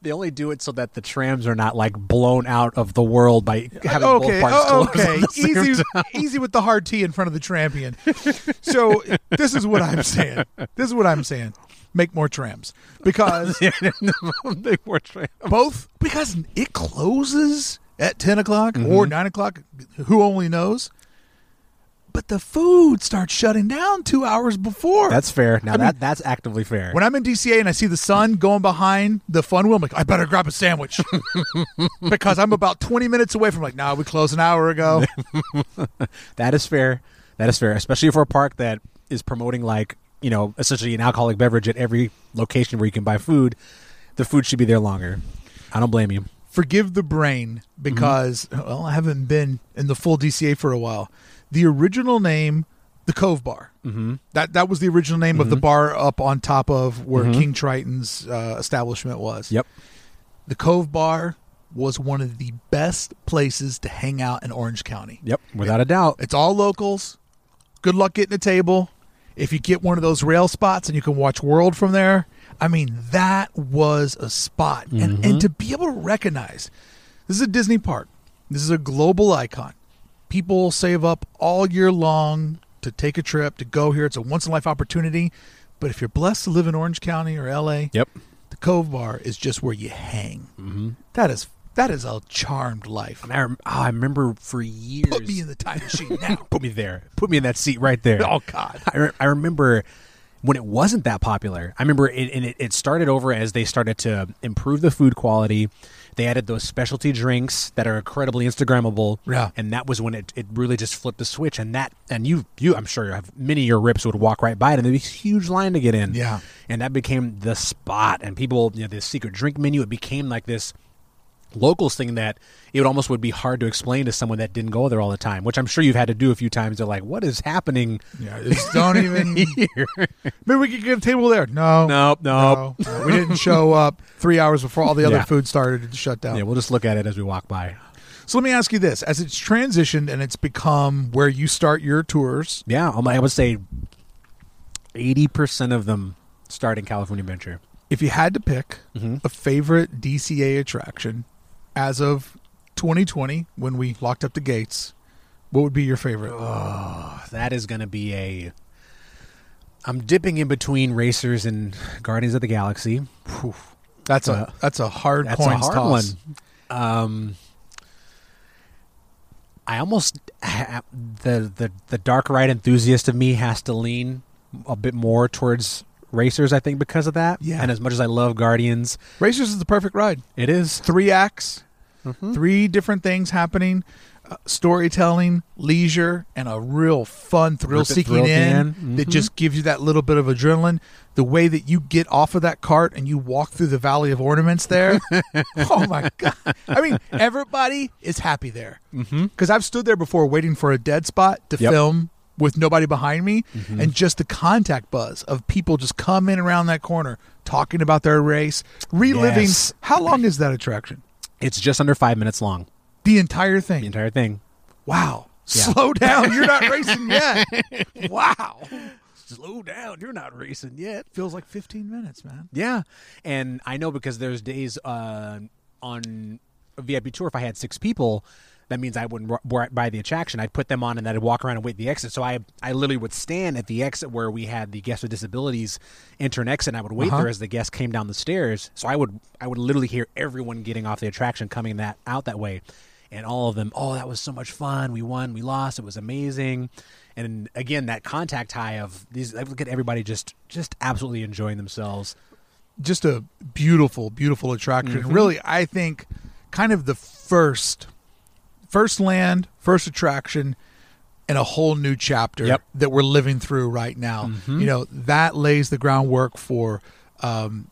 Speaker 3: They only do it so that the trams are not like blown out of the world by having
Speaker 1: okay,
Speaker 3: both parts
Speaker 1: oh,
Speaker 3: closed
Speaker 1: okay,
Speaker 3: the same
Speaker 1: easy, easy with the hard T in front of the trampion. So this is what I'm saying. This is what I'm saying. Make more trams because
Speaker 3: Big more tram.
Speaker 1: both because it closes at ten o'clock or mm-hmm. nine o'clock. Who only knows? But the food starts shutting down two hours before.
Speaker 3: That's fair. Now
Speaker 1: I mean,
Speaker 3: that that's actively fair.
Speaker 1: When I'm in DCA and I see the sun going behind the fun wheel, I'm like, I better grab a sandwich [LAUGHS] because I'm about 20 minutes away from like, nah, we closed an hour ago. [LAUGHS]
Speaker 3: that is fair. That is fair, especially for a park that is promoting like you know, essentially an alcoholic beverage at every location where you can buy food, the food should be there longer. I don't blame you.
Speaker 1: Forgive the brain mm-hmm. because well, I haven't been in the full DCA for a while. The original name, the Cove Bar. Mm-hmm. That that was the original name of the bar up on top of where King Triton's uh, establishment was.
Speaker 3: Yep.
Speaker 1: The Cove Bar was one of the best places to hang out in Orange County.
Speaker 3: Yep. Without a doubt.
Speaker 1: It's all locals. Good luck getting a table. If you get one of those rail spots and you can watch World from there, I mean, that was a spot. And, and to be able to recognize this is a Disney park, this is a global icon. People save up all year long to take a trip, to go here. It's a once in a life opportunity. But if you're blessed to live in Orange County or LA,
Speaker 3: Yep.
Speaker 1: the Cove Bar is just where you hang. Mm-hmm. That is that is a charmed life.
Speaker 3: I, rem- oh, I remember for years.
Speaker 1: Put me in the time machine [LAUGHS] now.
Speaker 3: Put me there. Put me in that seat right there.
Speaker 1: oh God.
Speaker 3: I, re- I remember when it wasn't that popular. I remember it, and it, it started over as they started to improve the food quality. They added those specialty drinks that are incredibly Instagrammable.
Speaker 1: Yeah.
Speaker 3: And that was when it, it really just flipped the switch. And that, and you, you, I'm sure you have many of your rips would walk right by it and there'd be a huge line to get in.
Speaker 1: Yeah.
Speaker 3: And that became the spot. And people, you know, the secret drink menu, it became like this locals thing that it would almost would be hard to explain to someone that didn't go there all the time, which I'm sure you've had to do a few times. They're like, what is happening?
Speaker 1: Yeah, just don't [LAUGHS] even.
Speaker 3: here?
Speaker 1: Maybe we could get a table there. No,
Speaker 3: Nope, nope.
Speaker 1: no, no. We didn't show up three hours before all the other
Speaker 3: Yeah.
Speaker 1: food started to shut down.
Speaker 3: Yeah, we'll just look at it as we walk by.
Speaker 1: So let me ask you this: as it's transitioned and it's become where you start your tours,
Speaker 3: Yeah, um, I would say 80% of them start in California Adventure.
Speaker 1: if you had to pick
Speaker 3: Mm-hmm.
Speaker 1: a favorite DCA attraction as of 2020 when we locked up the gates, what would be your favorite?
Speaker 3: That is going to be a. I'm dipping in between Racers and Guardians of the Galaxy. Whew.
Speaker 1: That's a
Speaker 3: uh,
Speaker 1: that's a hard
Speaker 3: That's
Speaker 1: coin
Speaker 3: a hard
Speaker 1: toss.
Speaker 3: one. Um, I almost ha- the the the dark ride enthusiast of me has to lean a bit more towards racers. I think because of that.
Speaker 1: Yeah.
Speaker 3: And as much as I love Guardians,
Speaker 1: Racers is the perfect ride.
Speaker 3: it is.
Speaker 1: Three acts,
Speaker 3: Mm-hmm.
Speaker 1: three different things happening. Uh, storytelling, leisure, and a real fun thrill seeking
Speaker 3: thrill
Speaker 1: in
Speaker 3: can.
Speaker 1: that just gives you that little bit of adrenaline. The way that you get off of that cart and you walk through the Valley of Ornaments there. [LAUGHS] oh my God. I mean, everybody is happy there. Because I've stood there before waiting for a dead spot to
Speaker 3: Yep.
Speaker 1: film with nobody behind me and just the contact buzz of people just coming around that corner talking about their race, reliving.
Speaker 3: Yes.
Speaker 1: How long is that attraction?
Speaker 3: It's just under five minutes long.
Speaker 1: The entire thing.
Speaker 3: The entire thing.
Speaker 1: Wow.
Speaker 3: Yeah.
Speaker 1: Slow [LAUGHS] down. You're not racing yet. wow.
Speaker 3: Slow down. You're not racing yet.
Speaker 1: Feels like 15 minutes, man.
Speaker 3: Yeah, and I know because there's days uh, on a VIP tour. If I had six people, that means I wouldn't r- buy the attraction. I'd put them on, and then I'd walk around and wait at the exit. So I, I literally would stand at the exit where we had the guests with disabilities enter and exit. And I would wait
Speaker 1: Uh-huh.
Speaker 3: there as the guests came down the stairs. So I would, I would literally hear everyone getting off the attraction coming that out that way, and all of them. Oh, that was so much fun. We won. We lost. It was amazing. And again, that contact high of these. I look at everybody just, just absolutely enjoying themselves.
Speaker 1: Just a beautiful, beautiful attraction.
Speaker 3: Mm-hmm.
Speaker 1: Really, I think kind of the first, first land, first attraction and a whole new chapter
Speaker 3: Yep.
Speaker 1: that we're living through right now.
Speaker 3: Mhm.
Speaker 1: You know, that lays the groundwork for, um,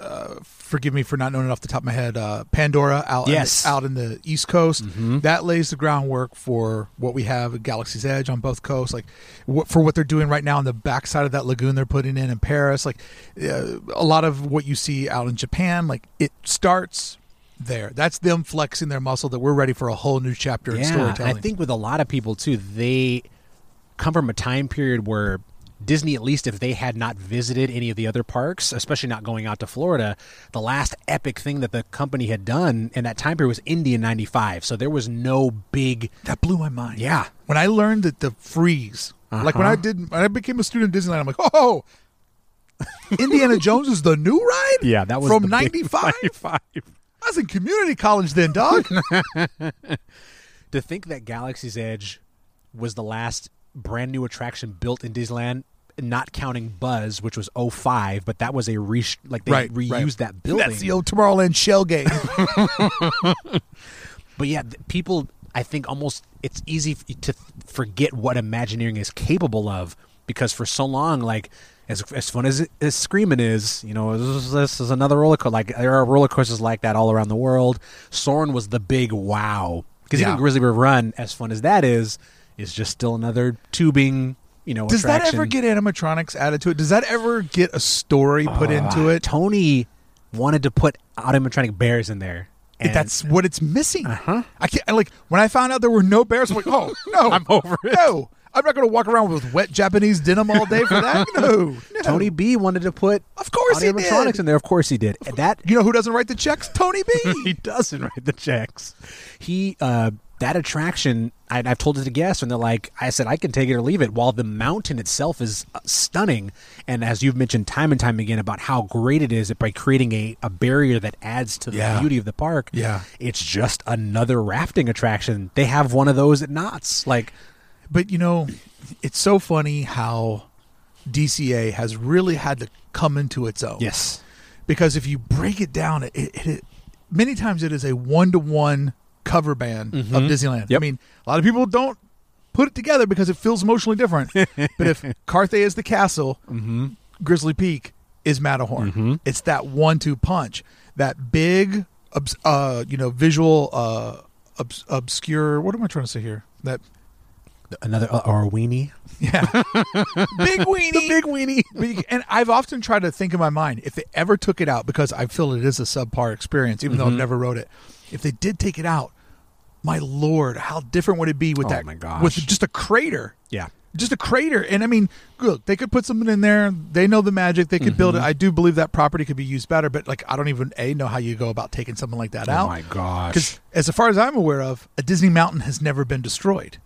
Speaker 1: uh, forgive me for not knowing it off the top of my head, uh, Pandora out,
Speaker 3: Yes.
Speaker 1: in the, out in the East Coast.
Speaker 3: Mhm.
Speaker 1: That lays the groundwork for what we have at Galaxy's Edge on both coasts. Like what, for what they're doing right now on the backside of that lagoon they're putting in in Paris. Like uh, a lot of what you see out in Japan, like it starts there. That's them flexing their muscle that we're ready for a whole new chapter in
Speaker 3: Yeah,
Speaker 1: storytelling.
Speaker 3: I think with a lot of people too, they come from a time period where Disney, at least if they had not visited any of the other parks, especially not going out to Florida, the last epic thing that the company had done in that time period was Indy in '95. So there was no big,
Speaker 1: that blew my mind.
Speaker 3: yeah,
Speaker 1: When I learned that the freeze, like when
Speaker 3: Uh-huh.
Speaker 1: I did, when I became a student at Disneyland, I'm like, oh, [LAUGHS] Indiana Jones is the new ride.
Speaker 3: yeah, that was
Speaker 1: from
Speaker 3: the big
Speaker 1: '95. [LAUGHS]
Speaker 3: 95.
Speaker 1: I was in community college then, dog. [LAUGHS]
Speaker 3: To think that Galaxy's Edge was the last brand new attraction built in Disneyland. Not counting Buzz, which was 05, but that was a re- like they
Speaker 1: Right,
Speaker 3: reused
Speaker 1: right.
Speaker 3: that building.
Speaker 1: That's the old Tomorrowland shell game. [LAUGHS]
Speaker 3: But yeah, people, I think almost it's easy to forget what Imagineering is capable of because for so long, like as as fun as as screaming is, you know, this is, this is another roller coaster. Like there are roller coasters like that all around the world. Soarin' was the big wow because
Speaker 1: Yeah.
Speaker 3: even Grizzly River Run, as fun as that is, is just still another tubing. You know,
Speaker 1: Does that ever get animatronics added to it? Does that ever get a story put into
Speaker 3: Uh,
Speaker 1: it?
Speaker 3: Tony wanted to put animatronic bears in there. And
Speaker 1: That's what it's missing.
Speaker 3: Uh-huh.
Speaker 1: I can't. I, like when I found out there were no bears, I'm like, oh no, [LAUGHS]
Speaker 3: I'm over it.
Speaker 1: No, I'm not going to walk around with wet Japanese denim all day for that. [LAUGHS] No, no.
Speaker 3: Tony B wanted to put
Speaker 1: Of course he
Speaker 3: animatronics
Speaker 1: did.
Speaker 3: in there. Of course he did. And that
Speaker 1: You know who doesn't write the checks? Tony B. [LAUGHS]
Speaker 3: he doesn't write the checks. He uh that attraction, I, I've told it to guests, and they're like, I said, I can take it or leave it. While the mountain itself is uh, stunning, and as you've mentioned time and time again about how great it is by creating a, a barrier that adds to the
Speaker 1: Yeah.
Speaker 3: beauty of the park,
Speaker 1: Yeah.
Speaker 3: it's just another rafting attraction. They have one of those at Knott's. Like,
Speaker 1: but you know, it's so funny how DCA has really had to come into its own.
Speaker 3: yes.
Speaker 1: because if you break it down, it, it, it many times it is a one to one cover band of Disneyland. I mean, a lot of people don't put it together because it feels emotionally different. [LAUGHS] but if Carthay is the castle, Grizzly Peak is Matterhorn. It's that one two punch, that big, uh, you know, visual, uh, obs- obscure. What am I trying to say here? That
Speaker 3: Another, uh, or a weenie.
Speaker 1: yeah, [LAUGHS] big weenie,
Speaker 3: The big weenie.
Speaker 1: You- and I've often tried to think in my mind if they ever took it out because I feel it is a subpar experience, even though
Speaker 3: Mm-hmm.
Speaker 1: I've never wrote it. If they did take it out, my lord, how different would it be with
Speaker 3: Oh
Speaker 1: that?
Speaker 3: my gosh.
Speaker 1: with just a crater,
Speaker 3: Yeah.
Speaker 1: just a crater. And I mean, look, they could put something in there. They know the magic. They could build it.
Speaker 3: Mm-hmm.
Speaker 1: I do believe that property could be used better. But like, I don't even a know how you go about taking something like that
Speaker 3: Oh
Speaker 1: out.
Speaker 3: Oh my gosh.
Speaker 1: Because as far as I'm aware of, a Disney mountain has never been destroyed.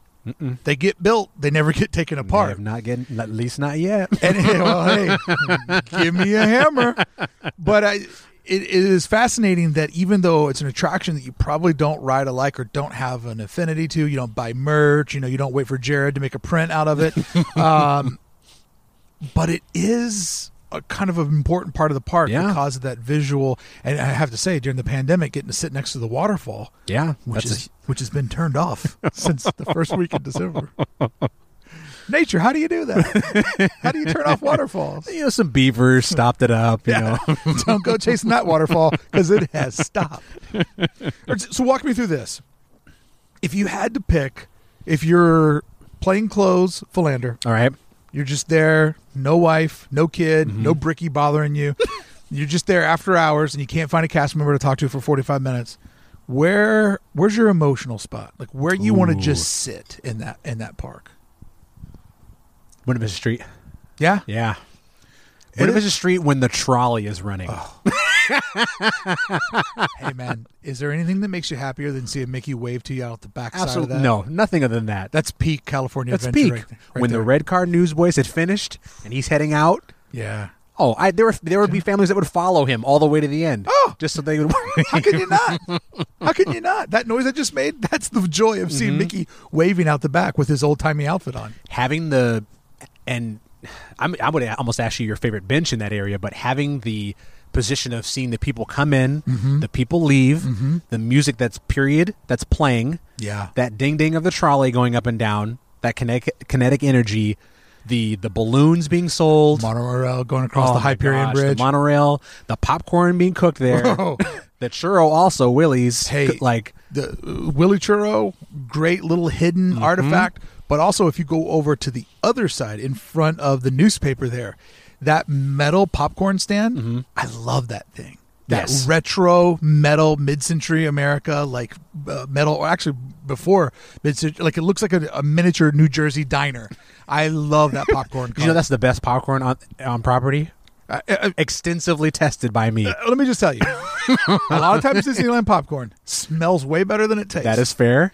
Speaker 1: They get built. They never get taken apart.
Speaker 3: have not getting, at least not yet.
Speaker 1: And well, hey, [LAUGHS] give me a hammer. But I, it, it is fascinating that even though it's an attraction that you probably don't ride alike or don't have an affinity to, you don't buy merch, you know, you don't wait for Jared to make a print out of it. [LAUGHS] um, but it is a kind of an important part of the park
Speaker 3: Yeah.
Speaker 1: because of that visual. And I have to say, during the pandemic, getting to sit next to the waterfall,
Speaker 3: Yeah.
Speaker 1: which
Speaker 3: that's a-
Speaker 1: is which has been turned off [LAUGHS] since the first week of December. [LAUGHS] Nature, how do you do that? How do you turn off waterfalls? [LAUGHS]
Speaker 3: you know, some beavers stopped it up. You know,
Speaker 1: Don't go chasing that waterfall because it has stopped. So walk me through this. If you had to pick, if you're plain clothes philander,
Speaker 3: all right.
Speaker 1: You're just there, no wife, no kid,
Speaker 3: Mm-hmm.
Speaker 1: no bricky bothering you. [LAUGHS] you're just there after hours and you can't find a cast member to talk to for 45 minutes. Where where's your emotional spot? Like where you want to just sit in that in that park?
Speaker 3: Winnebago Street.
Speaker 1: Yeah?
Speaker 3: Yeah.
Speaker 1: It
Speaker 3: Winnebago Street when the trolley is running. [LAUGHS]
Speaker 1: hey man, is there anything that makes you happier than seeing Mickey wave to you out the backside of that?
Speaker 3: no, nothing other than that.
Speaker 1: That's peak California
Speaker 3: That's
Speaker 1: adventure
Speaker 3: peak.
Speaker 1: right, right
Speaker 3: when
Speaker 1: there.
Speaker 3: the red car newsboys had finished and he's heading out.
Speaker 1: Yeah.
Speaker 3: Oh, I, there were there would be families that would follow him all the way to the end.
Speaker 1: Oh!
Speaker 3: just so they would.
Speaker 1: How can you [LAUGHS] not? How can you not? That noise I just made, that's the joy of
Speaker 3: Mm-hmm.
Speaker 1: seeing Mickey waving out the back with his old timey outfit on.
Speaker 3: having the and I'm, I would almost ask you your favorite bench in that area, but having the position of seeing the people come in,
Speaker 1: Mm-hmm.
Speaker 3: the people leave, the music that's period that's playing,
Speaker 1: Yeah.
Speaker 3: that ding ding of the trolley going up and down, that kinetic, kinetic energy, the the balloons being sold,
Speaker 1: Monorail going across
Speaker 3: Oh
Speaker 1: the Hyperion
Speaker 3: gosh,
Speaker 1: Bridge.
Speaker 3: the monorail, the popcorn being cooked there, [LAUGHS] the churro also Willie's,
Speaker 1: Hey.
Speaker 3: like
Speaker 1: the uh, Willy Churro, great little hidden
Speaker 3: Mm-hmm.
Speaker 1: artifact. But also, if you go over to the other side in front of the newspaper there, that metal popcorn stand, I love that thing. That
Speaker 3: Mm-hmm. Yes.
Speaker 1: retro metal mid-century America, like uh, metal, or actually before mid-century, like it looks like a, a miniature New Jersey diner. I love that popcorn. [LAUGHS]
Speaker 3: you know that's the best popcorn on on property,
Speaker 1: I- I-
Speaker 3: extensively tested by me.
Speaker 1: Uh, let me just tell you, [LAUGHS] a lot of times Disneyland popcorn smells way better than it tastes.
Speaker 3: That is fair.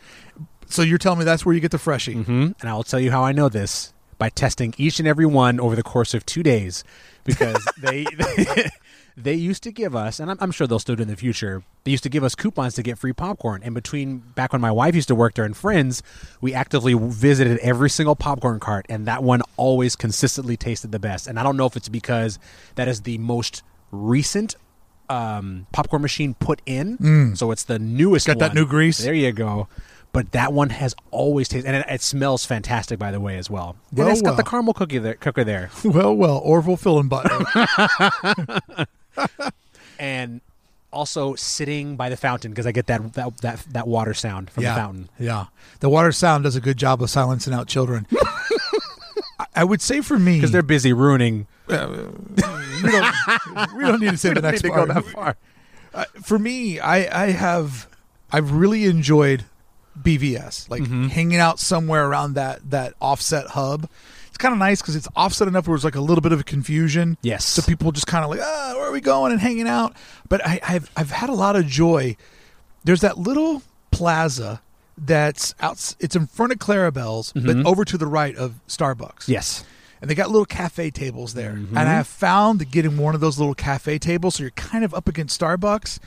Speaker 1: so. You're telling me that's where you get the freshie.
Speaker 3: hmm And I will tell you how I know this by testing each and every one over the course of two days, because [LAUGHS] they [LAUGHS] they used to give us, and I'm, I'm sure they'll still do in the future. They used to give us coupons to get free popcorn. And between back when my wife used to work there and friends, we actively visited every single popcorn cart, and that one always consistently tasted the best. And I don't know if it's because that is the most recent. Um, popcorn machine put in, so it's the newest.
Speaker 1: Got that new grease?
Speaker 3: There you go. But that one has always tasted, and it, it smells fantastic, by the way, as well.
Speaker 1: Well,
Speaker 3: and it's got the caramel cookie there, cooker there, [LAUGHS]
Speaker 1: Well, well, Orville filling Fillenbutton. [LAUGHS]
Speaker 3: and also sitting by the fountain because I get that that that, that water sound from
Speaker 1: yeah,
Speaker 3: the fountain.
Speaker 1: Yeah, the water sound does a good job of silencing out children. [LAUGHS] I- would say for me,
Speaker 3: Because they're busy ruining.
Speaker 1: we don't, we don't need to say the next part.
Speaker 3: go that far.
Speaker 1: Uh, for me, I, I have I've really enjoyed BVS, like
Speaker 3: Mm-hmm.
Speaker 1: hanging out somewhere around that that offset hub. It's kind of nice because it's offset enough where it's like a little bit of a confusion.
Speaker 3: Yes.
Speaker 1: So people just kind of like, ah, where are we going and hanging out? But I, I've I've had a lot of joy. There's that little plaza that's out. It's in front of Clarabelle's,
Speaker 3: Mhm.
Speaker 1: but over to the right of Starbucks
Speaker 3: Yes.
Speaker 1: and they got little cafe tables there.
Speaker 3: Mhm.
Speaker 1: And I have found that getting one of those little cafe tables, so you're kind of up against Starbucks,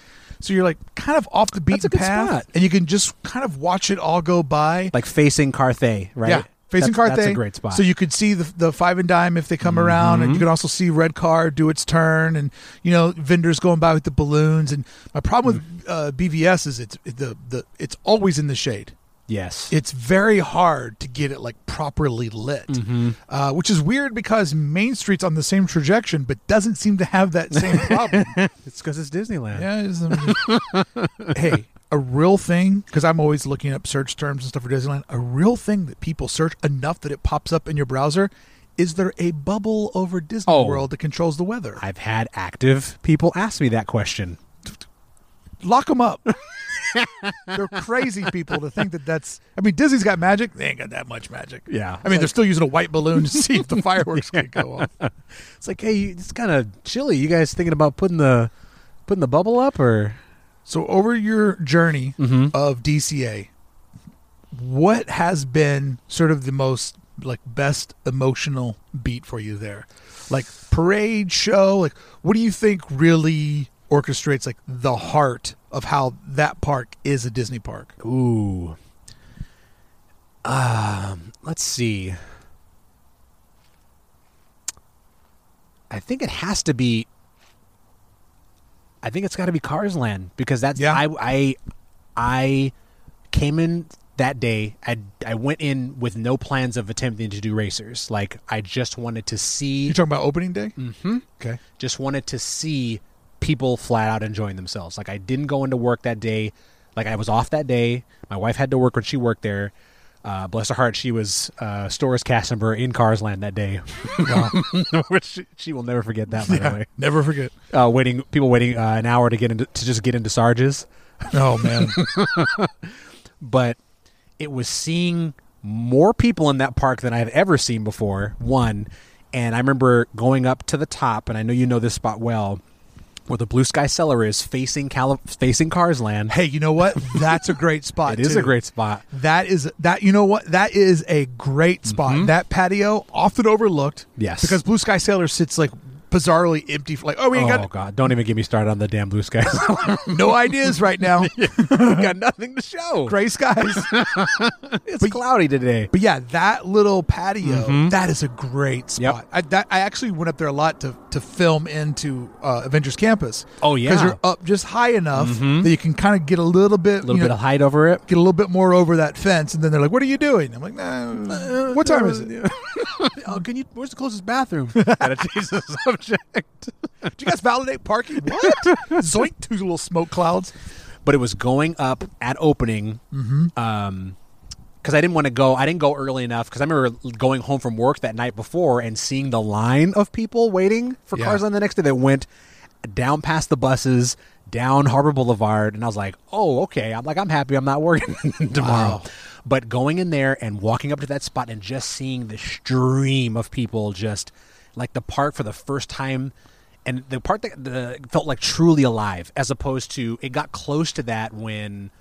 Speaker 1: so you're like kind of off the beaten
Speaker 3: That's a good
Speaker 1: path,
Speaker 3: spot.
Speaker 1: and you can just kind of watch it all go by.
Speaker 3: Like facing Carthay, right?
Speaker 1: Yeah, facing
Speaker 3: that's,
Speaker 1: Carthay.
Speaker 3: That's a great spot.
Speaker 1: So you could see the the five and dime if they come around, and you can also see red car do its turn, and you know vendors going by with the balloons. And my problem
Speaker 3: Mm.
Speaker 1: with uh, BVS is it's the the it's always in the shade.
Speaker 3: Yes.
Speaker 1: It's very hard to get it like properly lit
Speaker 3: hmm
Speaker 1: uh, which is weird because Main Street's on the same trajectory, but doesn't seem to have that same problem. [LAUGHS]
Speaker 3: It's because it's Disneyland.
Speaker 1: yeah, it's, hey, a real thing because I'm always looking up search terms and stuff for Disneyland. A real thing that people search enough that it pops up in your browser. Is there a bubble over Disney
Speaker 3: Oh.
Speaker 1: World that controls the weather?
Speaker 3: I've had active people ask me that question.
Speaker 1: Lock them up. [LAUGHS] [LAUGHS] they're crazy people to think that that's. I mean, Disney's got magic. They ain't got that much magic.
Speaker 3: Yeah.
Speaker 1: I mean, they're still using a white balloon to see if the [LAUGHS] fireworks can go off.
Speaker 3: It's like, hey, it's kind of chilly. You guys thinking about putting the putting the bubble up or?
Speaker 1: So, over your journey
Speaker 3: Mm-hmm.
Speaker 1: of DCA, what has been sort of the most like best emotional beat for you there? Like parade show, like what do you think really orchestrates like the heart of how that park is a Disney park?
Speaker 3: Ooh. Um, let's see. I think it has to be. I think it's got to be Cars Land because that's
Speaker 1: Yeah.
Speaker 3: I I I came in that day. I I went in with no plans of attempting to do racers. Like I just wanted to see.
Speaker 1: You're talking about opening day?
Speaker 3: Mhm
Speaker 1: Okay.
Speaker 3: just wanted to see people flat out enjoying themselves. Like I didn't go into work that day. Like I was off that day. My wife had to work when she worked there. Uh, bless her heart, she was uh, stores cast member in Carsland that day, [LAUGHS] [LAUGHS] which she, she will never forget that. By the way,
Speaker 1: Never forget.
Speaker 3: uh, waiting people waiting uh, an hour to get into to just get into Sarges,
Speaker 1: Oh man. [LAUGHS]
Speaker 3: but it was seeing more people in that park than I had ever seen before. One, and I remember going up to the top, and I know you know this spot well, where the Blue Sky Cellar is facing Cali- facing Carsland.
Speaker 1: hey, you know what? [LAUGHS] That's a great spot.
Speaker 3: It is
Speaker 1: too.
Speaker 3: a great spot.
Speaker 1: That is that. You know what? That is a great spot.
Speaker 3: Mhm.
Speaker 1: That patio often overlooked.
Speaker 3: Yes.
Speaker 1: because Blue Sky Cellar sits like bizarrely empty. Like, oh, we ain't
Speaker 3: oh
Speaker 1: got
Speaker 3: God! Don't even get me started on the damn Blue skies. [LAUGHS]
Speaker 1: No ideas right now. [LAUGHS]
Speaker 3: we [LAUGHS] got nothing to show.
Speaker 1: Gray skies.
Speaker 3: It's
Speaker 1: But-
Speaker 3: cloudy today.
Speaker 1: But yeah, that little patio,
Speaker 3: Mhm.
Speaker 1: that is a great spot.
Speaker 3: Yep.
Speaker 1: I, that, I actually went up there a lot to, to film into uh, Avengers Campus.
Speaker 3: Oh yeah, Because
Speaker 1: you're up just high enough
Speaker 3: Mhm.
Speaker 1: that you can kind of get a little bit,
Speaker 3: a little
Speaker 1: you
Speaker 3: bit
Speaker 1: know,
Speaker 3: of height over it.
Speaker 1: get a little bit more over that fence. And then they're like, what are you doing? I'm like, nah, what time is it?
Speaker 3: oh, can you? Where's the closest bathroom? Gotta change the subject.
Speaker 1: Did you guys validate parking? [LAUGHS] What? Zoink, two little smoke clouds.
Speaker 3: but it was going up at opening.
Speaker 1: Mm-hmm.
Speaker 3: Um, because I didn't want to go. I didn't go early enough because I remember going home from work that night before and seeing the line of people waiting for
Speaker 1: Yeah.
Speaker 3: cars on the next day that went down past the buses, down Harbor Boulevard, and I was like, "Oh, okay." I'm like, "I'm happy. I'm not working [LAUGHS] tomorrow."
Speaker 1: Wow.
Speaker 3: But going in there and walking up to that spot and just seeing the stream of people, just like the park for the first time, and the part that the, felt like truly alive, as opposed to it got close to that when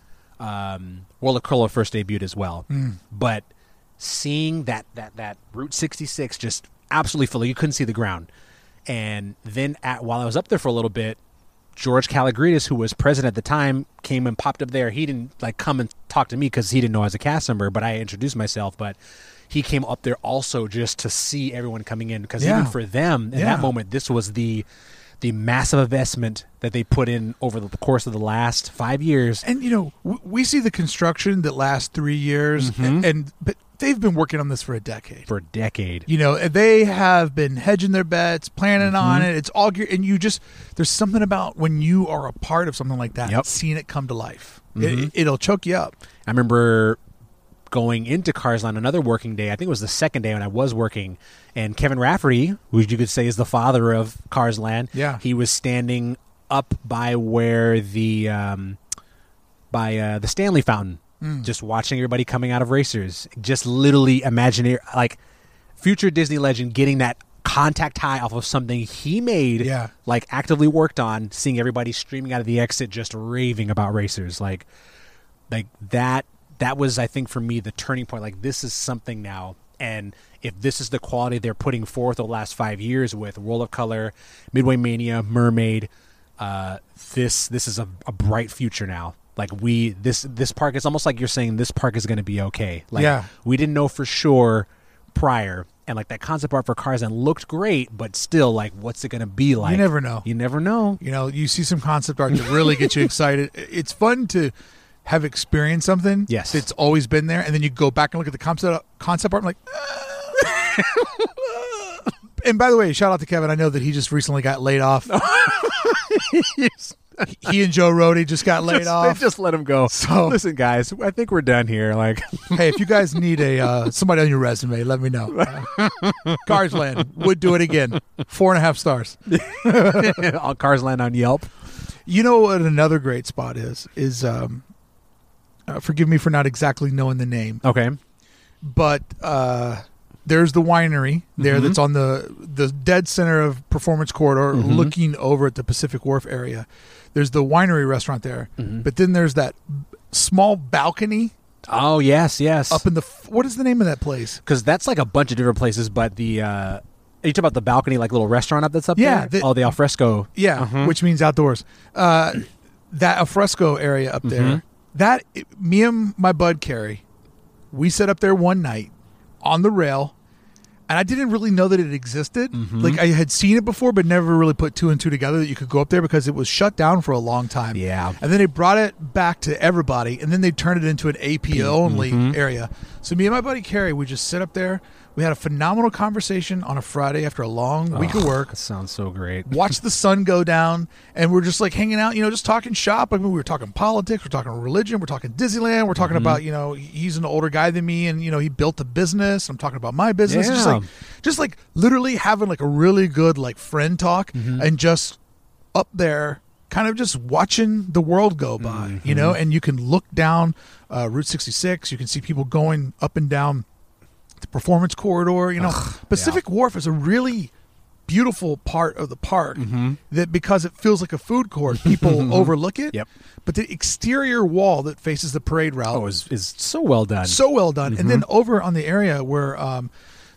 Speaker 3: um, World of Cruella first debuted as well. But seeing that that that Route 66 just absolutely full, you couldn't see the ground. And then at, while I was up there for a little bit, George Kalogridis, who was president at the time, came and popped up there. He didn't like come and talk to me because he didn't know I was a cast member, but I introduced myself. But he came up there also just to see everyone coming in because
Speaker 1: Yeah.
Speaker 3: even for them in
Speaker 1: Yeah.
Speaker 3: that moment, this was the the massive investment that they put in over the course of the last five years.
Speaker 1: And you know, w- we see the construction that lasts three years,
Speaker 3: Mm-hmm.
Speaker 1: and, and but they've been working on this for a decade.
Speaker 3: For a decade,
Speaker 1: You know, they have been hedging their bets, planning on
Speaker 3: Mm-hmm.
Speaker 1: it. It's all gear, and you just there's something about when you are a part of something like that,
Speaker 3: Yep.
Speaker 1: seeing it come to life.
Speaker 3: Mhm.
Speaker 1: It, it'll choke you up.
Speaker 3: I remember going into Carsland another working day. I think it was the second day when I was working, and Kevin Rafferty, who you could say is the father of Cars Land,
Speaker 1: Yeah.
Speaker 3: he was standing up by where the um, by uh, the Stanley Fountain,
Speaker 1: Hmm.
Speaker 3: just watching everybody coming out of racers. Just literally imagining like future Disney legend getting that contact high off of something he made
Speaker 1: Yeah.
Speaker 3: like actively worked on seeing everybody streaming out of the exit just raving about racers like like that that was i think for me the turning point. Like this is something now. And if this is the quality they're putting forth the last five years with world of color midway mania mermaid uh, this this is a, a bright future now. Like we this this park is almost like you're saying this park is going to be okay. Like
Speaker 1: Yeah.
Speaker 3: we didn't know for sure prior. And like that concept art for cars and looked great but still like what's it going to be like?
Speaker 1: you never know.
Speaker 3: you never know.
Speaker 1: You know, you see some concept art that really gets you [LAUGHS] excited. It's fun to have experienced something
Speaker 3: Yes.
Speaker 1: it's always been there, and then you go back and look at the concept concept art and like. "Ah." [LAUGHS] and by the way, shout out to Kevin. I know that he just recently got laid off. [LAUGHS] [LAUGHS] he and Joe Rohde just got laid
Speaker 3: just,
Speaker 1: off.
Speaker 3: They just let him go.
Speaker 1: So-
Speaker 3: listen, guys, I think we're done here. Like,
Speaker 1: hey, if you guys need a uh, somebody on your resume, let me know. Uh, Carsland would do it again. Four and a half stars.
Speaker 3: all cars land on Yelp.
Speaker 1: You know what another great spot is? Is um, uh, forgive me for not exactly knowing the name,
Speaker 3: Okay.
Speaker 1: but uh, there's the winery there
Speaker 3: Mhm.
Speaker 1: that's on the the dead center of Performance Corridor,
Speaker 3: Mhm.
Speaker 1: looking over at the Pacific Wharf area. There's the winery restaurant there,
Speaker 3: Mhm.
Speaker 1: but then there's that small balcony
Speaker 3: Oh yes, yes.
Speaker 1: up in the. f- What is the name of that place?
Speaker 3: because that's like a bunch of different places. But the uh, you talk about the balcony, like little restaurant up that's up
Speaker 1: Yeah,
Speaker 3: there.
Speaker 1: the-
Speaker 3: oh, the alfresco.
Speaker 1: Yeah,
Speaker 3: Mhm.
Speaker 1: which means outdoors. Uh, that alfresco area up there. That me and my bud Carrie, we sat up there one night on the rail, and I didn't really know that it existed.
Speaker 3: Mhm.
Speaker 1: Like I had seen it before, but never really put two and two together that you could go up there because it was shut down for a long time.
Speaker 3: Yeah.
Speaker 1: and then they brought it back to everybody, and then they turned it into an AP only
Speaker 3: Mhm.
Speaker 1: area. So me and my buddy Carrie, we just sit up there. We had a phenomenal conversation on a Friday after a long week of
Speaker 3: Oh,
Speaker 1: work
Speaker 3: That sounds so great. [LAUGHS]
Speaker 1: watch the sun go down, and we're just like hanging out, you know, just talking shop. I mean, we were talking politics, we're talking religion, we're talking Disneyland, we're talking
Speaker 3: Mhm.
Speaker 1: about, you know, he's an older guy than me, and you know, he built a business. I'm talking about my business, just
Speaker 3: Yeah.
Speaker 1: like, just like literally having like a really good like friend talk,
Speaker 3: Mhm.
Speaker 1: and just up there, kind of just watching the world go by, you
Speaker 3: Mhm.
Speaker 1: know, and you can look down uh, Route 66, you can see people going up and down the performance corridor, you know. Pacific Wharf is a really beautiful part of the park
Speaker 3: Mhm.
Speaker 1: that because it feels like a food court, people [LAUGHS] overlook it.
Speaker 3: Yep.
Speaker 1: But the exterior wall that faces the parade route
Speaker 3: Oh, is is so well done.
Speaker 1: so well done. And then
Speaker 3: Mhm.
Speaker 1: over on the area where um,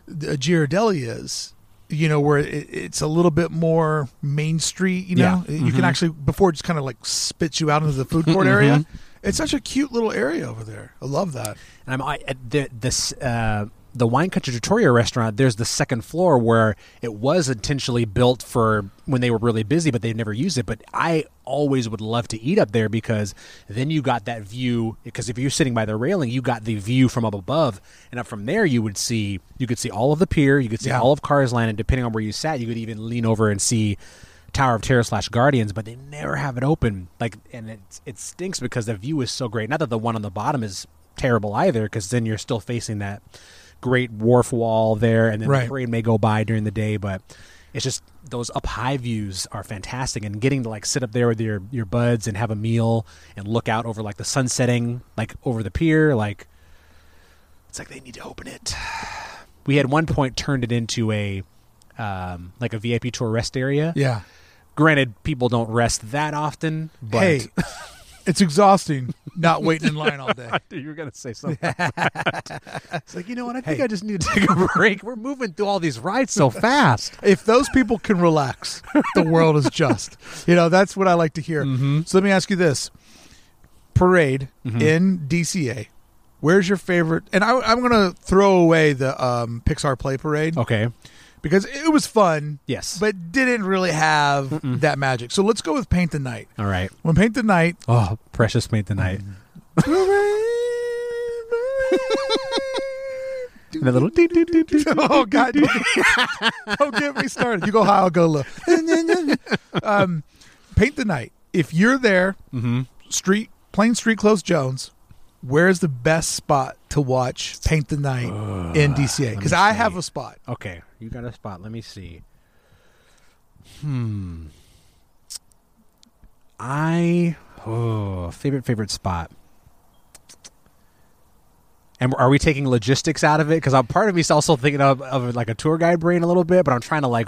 Speaker 1: the Ghirardelli is, you know, where it, it's a little bit more Main Street. You know,
Speaker 3: Yeah.
Speaker 1: you can
Speaker 3: Mhm.
Speaker 1: actually before it just kind of like spits you out into the food court [LAUGHS] area. It's such a cute little area over there. I love that.
Speaker 3: And I'm I, the this uh, the Wine Country Trattoria restaurant. There's the second floor where it was intentionally built for when they were really busy, but they've never used it. But I always would love to eat up there because then you got that view. Because if you're sitting by the railing, you got the view from up above, and up from there you would see you could see all of the pier, you could see
Speaker 1: Yeah.
Speaker 3: all of Cars Land, and depending on where you sat, you could even lean over and see. Tower of Terror slash Guardians, but they never have it open. Like, and it it stinks because the view is so great. Not that the one on the bottom is terrible either, because then you're still facing that great wharf wall there, and then
Speaker 1: Right.
Speaker 3: the parade may go by during the day. But it's just those up high views are fantastic, and getting to like sit up there with your your buds and have a meal and look out over like the sun setting, like over the pier, like it's like they need to open it. We had one point turned it into a um, like a VIP tour rest area.
Speaker 1: Yeah.
Speaker 3: Granted, people don't rest that often, but
Speaker 1: hey, it's exhausting not waiting in [LAUGHS] line all day.
Speaker 3: you were gonna say something. [LAUGHS] it's like you know what? I think
Speaker 1: Hey.
Speaker 3: I just need to take a break. We're moving through all these rides so [LAUGHS] fast.
Speaker 1: if those people can relax, the world is just. You know, that's what I like to hear.
Speaker 3: Mm-hmm.
Speaker 1: So let me ask you this: Parade
Speaker 3: Mhm.
Speaker 1: in DCA. Where's your favorite? And I, I'm going to throw away the um, Pixar Play Parade
Speaker 3: Okay.
Speaker 1: Because it was fun,
Speaker 3: Yes.
Speaker 1: but didn't really have that magic. So let's go with Paint the Night.
Speaker 3: All right.
Speaker 1: When Paint the Night,
Speaker 3: Oh, precious paint the night. [LAUGHS] And that little ding, ding, ding.
Speaker 1: oh God! [LAUGHS] Don't get, me started. You go high, I'll go low. [LAUGHS] um, Paint the Night. If you're there, street Plain Street Close Jones, where's the best spot to watch Paint the Night in DCA? Because I have a spot.
Speaker 3: Okay, you got a spot. Let me see. Hmm. I oh favorite favorite spot. And are we taking logistics out of it? Because I'm part of me's also thinking of, of like a tour guide brain a little bit, but I'm trying to like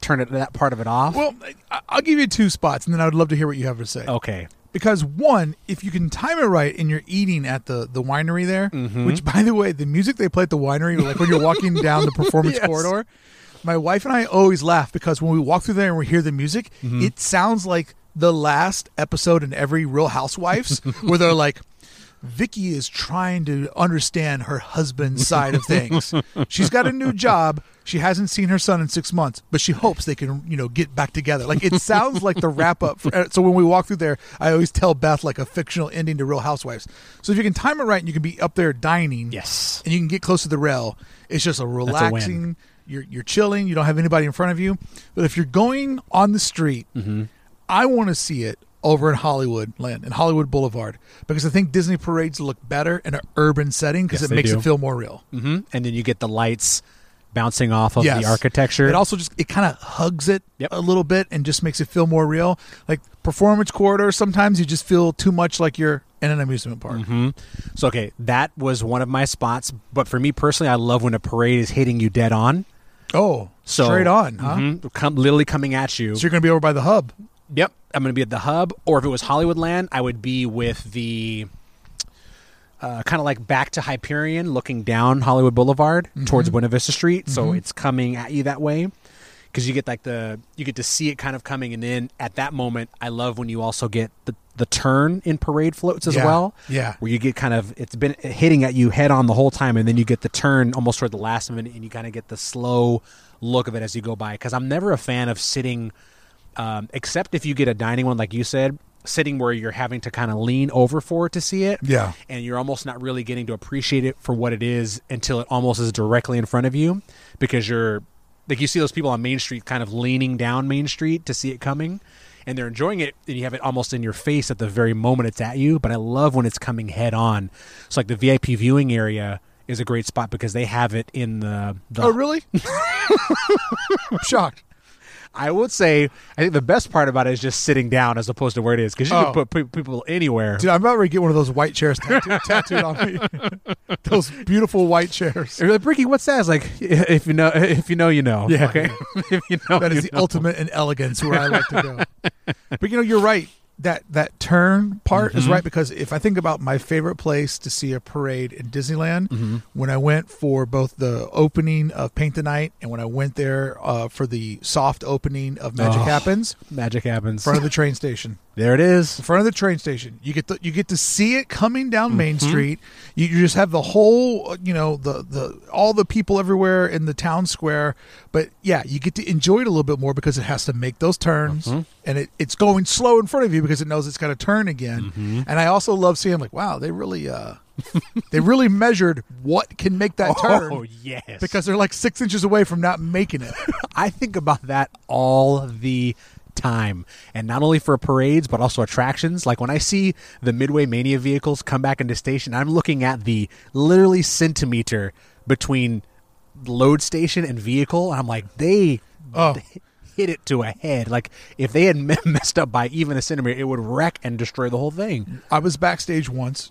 Speaker 3: turn it that part of it off.
Speaker 1: Well, I- I'll give you two spots, and then I would love to hear what you have to say.
Speaker 3: okay,
Speaker 1: Because one, if you can time it right and you're eating at the the winery there,
Speaker 3: Mm-hmm.
Speaker 1: which by the way, the music they play at the winery, like when you're walking [LAUGHS] down the performance
Speaker 3: Yes.
Speaker 1: corridor, my wife and I always laugh because when we walk through there and we hear the music,
Speaker 3: Mm-hmm.
Speaker 1: it sounds like the last episode in every Real Housewives [LAUGHS] where they're like. Vicky is trying to understand her husband's side of things. [LAUGHS] She's got a new job. She hasn't seen her son in six months, but she hopes they can, you know, get back together. Like it sounds like the wrap up. For, uh, so when we walk through there, I always tell Beth like a fictional ending to Real Housewives. So if you can time it right and you can be up there dining,
Speaker 3: yes,
Speaker 1: and you can get close to the rail, it's just a relaxing. You're you're chilling. You don't have anybody in front of you. But if you're going on the street,
Speaker 3: Mm-hmm.
Speaker 1: I want to see it over in Hollywood land in Hollywood Boulevard because I think Disney parades look better in an urban setting because
Speaker 3: Yes,
Speaker 1: it makes
Speaker 3: do.
Speaker 1: it feel more real.
Speaker 3: hmm and then you get the lights bouncing off of
Speaker 1: Yes.
Speaker 3: the architecture.
Speaker 1: It also just it kind of hugs it
Speaker 3: Yep.
Speaker 1: a little bit and just makes it feel more real. Like performance corridor, sometimes you just feel too much like you're in an amusement park.
Speaker 3: hmm So okay, that was one of my spots. But for me personally, I love when a parade is hitting you dead on.
Speaker 1: Oh,
Speaker 3: So
Speaker 1: straight on, huh?
Speaker 3: mhm, come, literally coming at you.
Speaker 1: So you're gonna be over by the hub.
Speaker 3: Yep, I'm going to be at the hub. Or if it was Hollywoodland, I would be with the uh, kind of like back to Hyperion, looking down Hollywood Boulevard towards Buena Vista Street. So it's coming at you that way because you get like the you get to see it kind of coming, and then at that moment, I love when you also get the the turn in parade floats as
Speaker 1: Yeah,
Speaker 3: well.
Speaker 1: yeah.
Speaker 3: where you get kind of it's been hitting at you head on the whole time, and then you get the turn almost toward the last minute, and you kind of get the slow look of it as you go by. Because I'm never a fan of sitting um, except if you get a dining one like you said sitting where you're having to kind of lean over for it to see it
Speaker 1: Yeah.
Speaker 3: and you're almost not really getting to appreciate it for what it is until it almost is directly in front of you because you're like you see those people on main street kind of leaning down main street to see it coming and they're enjoying it and you have it almost in your face at the very moment it's at you but i love when it's coming head on so like the vip viewing area is a great spot because they have it in the, the
Speaker 1: Oh, really? [LAUGHS] I'm shocked.
Speaker 3: I would say I think the best part about it is just sitting down as opposed to where it is because you
Speaker 1: Oh.
Speaker 3: can put pe- people anywhere.
Speaker 1: Dude, I'm about ready to get one of those white chairs tattooed, tattooed on me. [LAUGHS] those beautiful white chairs.
Speaker 3: You're like, Ricky, what's that? It's like, if you know, if you know, you know.
Speaker 1: Yeah.
Speaker 3: Okay. [LAUGHS] if you know,
Speaker 1: That is the
Speaker 3: know.
Speaker 1: ultimate in elegance where I like to go. but you know, you're right. That that turn part
Speaker 3: Mm-hmm.
Speaker 1: is right because if I think about my favorite place to see a parade in Disneyland,
Speaker 3: Mm-hmm.
Speaker 1: when I went for both the opening of Paint the Night and when I went there uh, for the soft opening of Magic
Speaker 3: Oh.
Speaker 1: Happens,
Speaker 3: Magic happens.
Speaker 1: front of the train station.
Speaker 3: There it is.
Speaker 1: in front of the train station. You get the, you get to see it coming down Main
Speaker 3: Mm-hmm.
Speaker 1: Street. You, you just have the whole, uh, you know, the the all the people everywhere in the town square. But yeah, you get to enjoy it a little bit more because it has to make those turns,
Speaker 3: Mm-hmm.
Speaker 1: and it, it's going slow in front of you because it knows it's got to turn again.
Speaker 3: Mm-hmm.
Speaker 1: And I also love seeing like, wow, they really uh, [LAUGHS] they really measured what can make that turn.
Speaker 3: Oh yes.
Speaker 1: Because they're like six inches away from not making it. [LAUGHS]
Speaker 3: I think about that all the time. And not only for parades, but also attractions. Like when I see the Midway Mania vehicles come back into station, I'm looking at the literally centimeter between load station and vehicle. And I'm like, they,
Speaker 1: Oh.
Speaker 3: they [LAUGHS] hit it to a head. Like if they had [LAUGHS] messed up by even a centimeter, it would wreck and destroy the whole thing.
Speaker 1: I was backstage once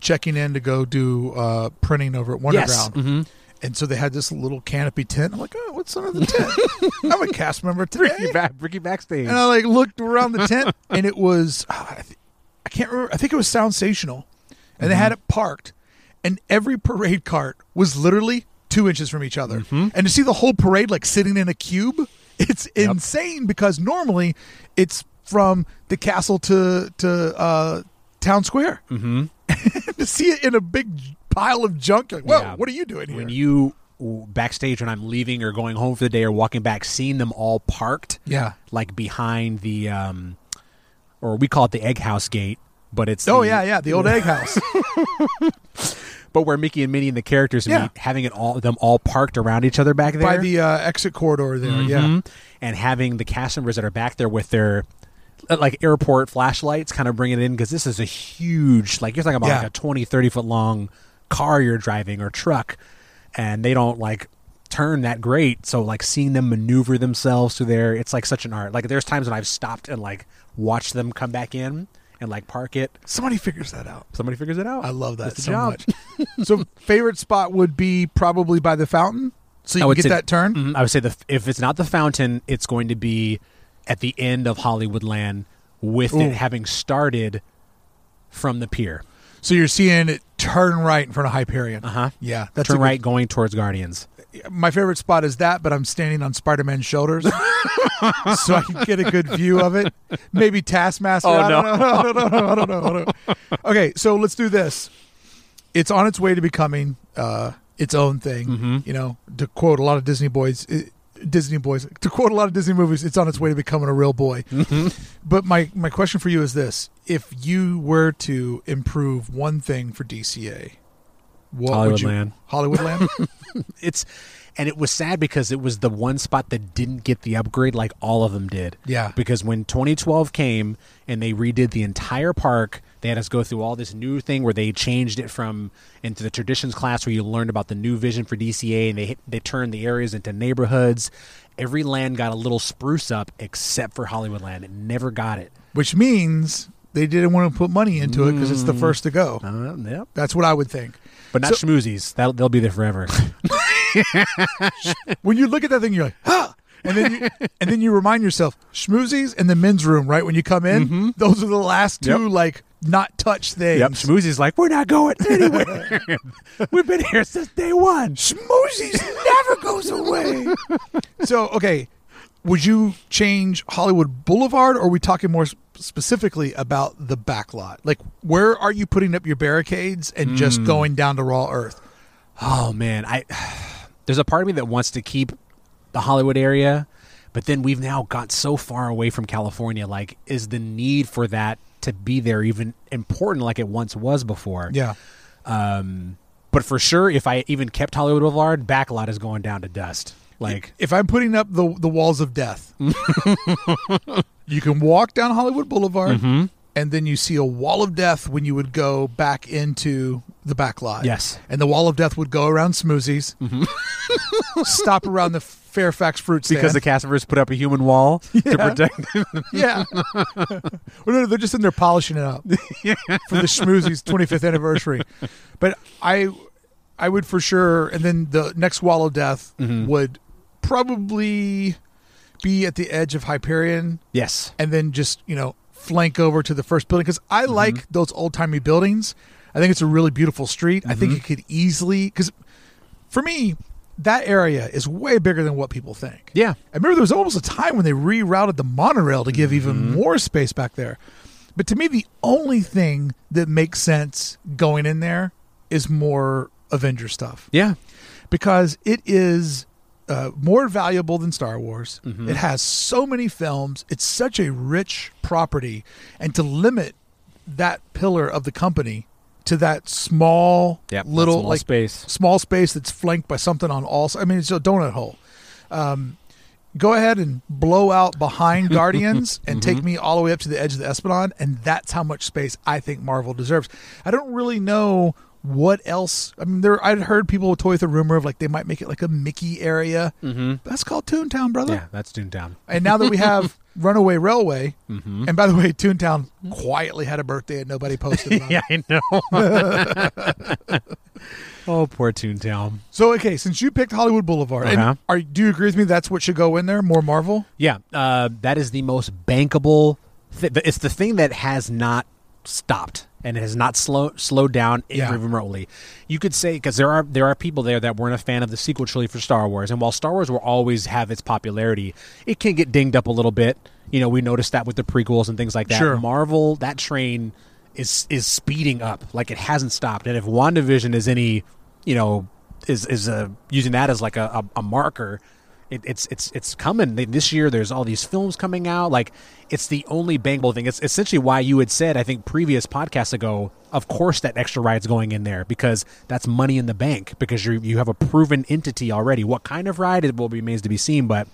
Speaker 1: checking in to go do uh, printing over at
Speaker 3: Yes.
Speaker 1: Wonderground. And so they had this little canopy tent. I'm like, oh, what's under the tent? [LAUGHS] I'm a cast member today.
Speaker 3: Ricky, back, Ricky backstage.
Speaker 1: And I like looked around the tent, [LAUGHS] and it was oh, I, th- I can't remember. I think it was Soundsational, and they had it parked, and every parade cart was literally two inches from each other. And to see the whole parade like sitting in a cube, it's insane because normally it's from the castle to to uh, town square. Mm-hmm. [LAUGHS] to see it in a big pile of junk, like, whoa,
Speaker 3: Yeah.
Speaker 1: what are you doing here?
Speaker 3: when you backstage when I'm leaving or going home for the day or walking back, seeing them all parked,
Speaker 1: Yeah.
Speaker 3: like behind the, um, or we call it the Egg House Gate, but it's
Speaker 1: Oh
Speaker 3: the-
Speaker 1: yeah, yeah, the old egg house. [LAUGHS]
Speaker 3: but where Mickey and Minnie and the characters
Speaker 1: Yeah.
Speaker 3: meet, having it all them all parked around each other back there
Speaker 1: by the uh, exit corridor there. Yeah.
Speaker 3: Mhm. and having the cast members that are back there with their uh, like airport flashlights kind of bring it in because this is a huge like you're talking about
Speaker 1: Yeah.
Speaker 3: like a 20 30 foot long car you're driving or truck and they don't like turn that great so like seeing them maneuver themselves through there it's like such an art like there's times when i've stopped and like watched them come back in and like park it
Speaker 1: Somebody figures that out.
Speaker 3: somebody figures it out
Speaker 1: I love that
Speaker 3: That's the
Speaker 1: so
Speaker 3: job.
Speaker 1: much. [LAUGHS] so favorite spot would be probably by the fountain. So
Speaker 3: I
Speaker 1: you can
Speaker 3: would
Speaker 1: get
Speaker 3: say-
Speaker 1: that turn.
Speaker 3: Mhm. I would say the if it's not the fountain, it's going to be at the end of Hollywoodland with
Speaker 1: Ooh.
Speaker 3: it having started from the pier.
Speaker 1: So you're seeing it turn right in front of Hyperion.
Speaker 3: Uh huh.
Speaker 1: Yeah, that's
Speaker 3: Turn right going towards Guardians.
Speaker 1: My favorite spot is that, but I'm standing on Spider-Man's shoulders, [LAUGHS] so I can get a good view of it. Maybe Taskmaster.
Speaker 3: Oh,
Speaker 1: I
Speaker 3: no.
Speaker 1: don't know. [LAUGHS] I don't know. I don't know. I don't know. Okay, so let's do this. It's on its way to becoming uh, its own thing.
Speaker 3: Mhm.
Speaker 1: You know, to quote a lot of Disney boys, uh, Disney boys. To quote a lot of Disney movies, it's on its way to becoming a real boy.
Speaker 3: Mm-hmm.
Speaker 1: But my my question for you is this: If you were to improve one thing for DCA, what would you?
Speaker 3: Hollywoodland. [LAUGHS] It's and it was sad because it was the one spot that didn't get the upgrade like all of them did.
Speaker 1: Yeah.
Speaker 3: Because when 2012 came and they redid the entire park, they had us go through all this new thing where they changed it from into the traditions class where you learned about the new vision for DCA and they they turned the areas into neighborhoods. Every land got a little spruce up except for Hollywoodland. It never got it.
Speaker 1: which means they didn't want to put money into it because it's the first to go.
Speaker 3: Uh, yep.
Speaker 1: That's what I would think.
Speaker 3: But not
Speaker 1: So-
Speaker 3: schmoozies. That they'll be there forever. [LAUGHS] [LAUGHS]
Speaker 1: When you look at that thing, you're like, huh. And then, you, and then you remind yourself, schmoozies in the men's room, right? When you come in, those are the last two,
Speaker 3: Yep.
Speaker 1: like, not touch things.
Speaker 3: yep. Schmoozies like we're not going [LAUGHS] anywhere. We've been here since day one.
Speaker 1: Schmoozies never goes away. so, okay, would you change Hollywood Boulevard, or are we talking more s- specifically about the back lot? Like, where are you putting up your barricades and just going down to raw earth?
Speaker 3: Oh man, I there's a part of me that wants to keep the Hollywood area, but then we've now got so far away from California. Like, is the need for that to be there even important like it once was before?
Speaker 1: Yeah.
Speaker 3: Um, but for sure, if I even kept Hollywood Boulevard, backlot is going down to dust. Like,
Speaker 1: if I'm putting up the the walls of death, [LAUGHS] you can walk down Hollywood Boulevard,
Speaker 3: Mm-hmm.
Speaker 1: and then you see a wall of death when you would go back into the back lot.
Speaker 3: Yes.
Speaker 1: and the wall of death would go around Smoothies, [LAUGHS] stop around the Fairfax fruit stand.
Speaker 3: because the cast members put up a human wall [LAUGHS] to protect. Them.
Speaker 1: yeah, well, no, they're just in there polishing it up for the Schmoozies 25th anniversary. But I, I would for sure, and then the next wall of death
Speaker 3: Mm-hmm.
Speaker 1: would probably be at the edge of Hyperion,
Speaker 3: yes.
Speaker 1: and then just you know flank over to the first building because I
Speaker 3: Mm-hmm.
Speaker 1: like those old timey buildings. I think it's a really beautiful street. I
Speaker 3: Mm-hmm.
Speaker 1: think it could easily because for me that area is way bigger than what people think.
Speaker 3: Yeah.
Speaker 1: I remember there was almost a time when they rerouted the monorail to give even
Speaker 3: Mm-hmm.
Speaker 1: more space back there. But to me, the only thing that makes sense going in there is more Avenger stuff
Speaker 3: Yeah.
Speaker 1: because it is uh, more valuable than Star Wars.
Speaker 3: Mm-hmm.
Speaker 1: It has so many films. It's such a rich property, and to limit that pillar of the company to that small
Speaker 3: Yep, that
Speaker 1: little
Speaker 3: small
Speaker 1: like
Speaker 3: space.
Speaker 1: small space that's flanked by something on all. I mean, it's a donut hole. Um, go ahead and blow out behind [LAUGHS] Guardians and take
Speaker 3: Mm-hmm.
Speaker 1: me all the way up to the edge of the Esplanade, and that's how much space I think Marvel deserves. I don't really know what else. I mean, there I'd heard people toy with the rumor of like they might make it like a Mickey area.
Speaker 3: Mm-hmm.
Speaker 1: That's called Toontown, brother.
Speaker 3: Yeah, that's Toontown.
Speaker 1: And now that we have [LAUGHS] Runaway Railway,
Speaker 3: Mm-hmm.
Speaker 1: and by the way, Toontown quietly had a birthday and nobody posted about [LAUGHS] it.
Speaker 3: Yeah, I know. [LAUGHS] oh, poor Toontown.
Speaker 1: So okay, since you picked Hollywood Boulevard,
Speaker 3: Uh-huh.
Speaker 1: are do you agree with me? That's what should go in there. More Marvel.
Speaker 3: Yeah, uh, that is the most bankable. Th- it's the thing that has not stopped and it has not slow, slowed down
Speaker 1: Yeah.
Speaker 3: even remotely. You could say because there are there are people there that weren't a fan of the sequel trilogy for Star Wars, and while Star Wars will always have its popularity, it can get dinged up a little bit. You know, we noticed that with the prequels and things like that.
Speaker 1: Sure.
Speaker 3: Marvel, that train is is speeding up like it hasn't stopped. And if WandaVision is any, you know, is is uh, using that as like a, a, a marker. It, it's it's it's coming this year. There's all these films coming out. Like it's the only bankable thing. It's essentially why you had said I think previous podcasts ago. Of course, that extra ride's going in there because that's money in the bank because you you have a proven entity already. What kind of ride it will be remains to be seen, but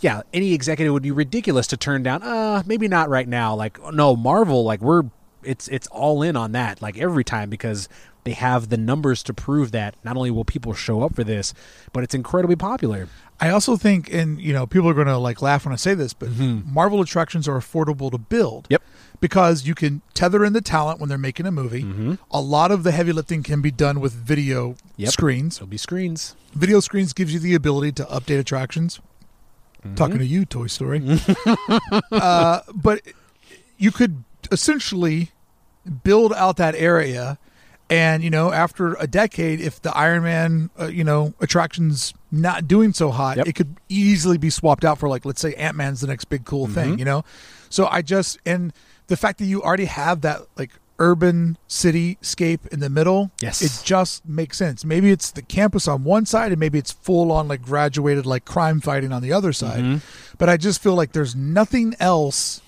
Speaker 3: yeah, any executive would be ridiculous to turn down. Uh, maybe not right now. Like, no, Marvel, like we're it's it's all in on that, like every time because they have the numbers to prove that not only will people show up for this, but it's incredibly popular.
Speaker 1: I also think, and you know, people are going to like laugh when I say this, but
Speaker 3: Mm-hmm.
Speaker 1: Marvel attractions are affordable to build.
Speaker 3: Yep.
Speaker 1: Because you can tether in the talent when they're making a movie. A lot of the heavy lifting can be done with video
Speaker 3: Mm-hmm. Yep.
Speaker 1: screens.
Speaker 3: It'll be screens.
Speaker 1: Video screens gives you the ability to update attractions.
Speaker 3: Mm-hmm.
Speaker 1: Talking to you, Toy Story. [LAUGHS] uh, but you could essentially build out that area and you know after a decade if the iron man uh, you know attractions not doing so hot
Speaker 3: Yep.
Speaker 1: it could easily be swapped out for like let's say ant-man's the next big cool
Speaker 3: Mm-hmm.
Speaker 1: thing you know so i just and the fact that you already have that like urban cityscape in the middle
Speaker 3: Yes.
Speaker 1: it just makes sense maybe it's the campus on one side and maybe it's full on like graduated like crime fighting on the other side
Speaker 3: Mm-hmm.
Speaker 1: but i just feel like there's nothing else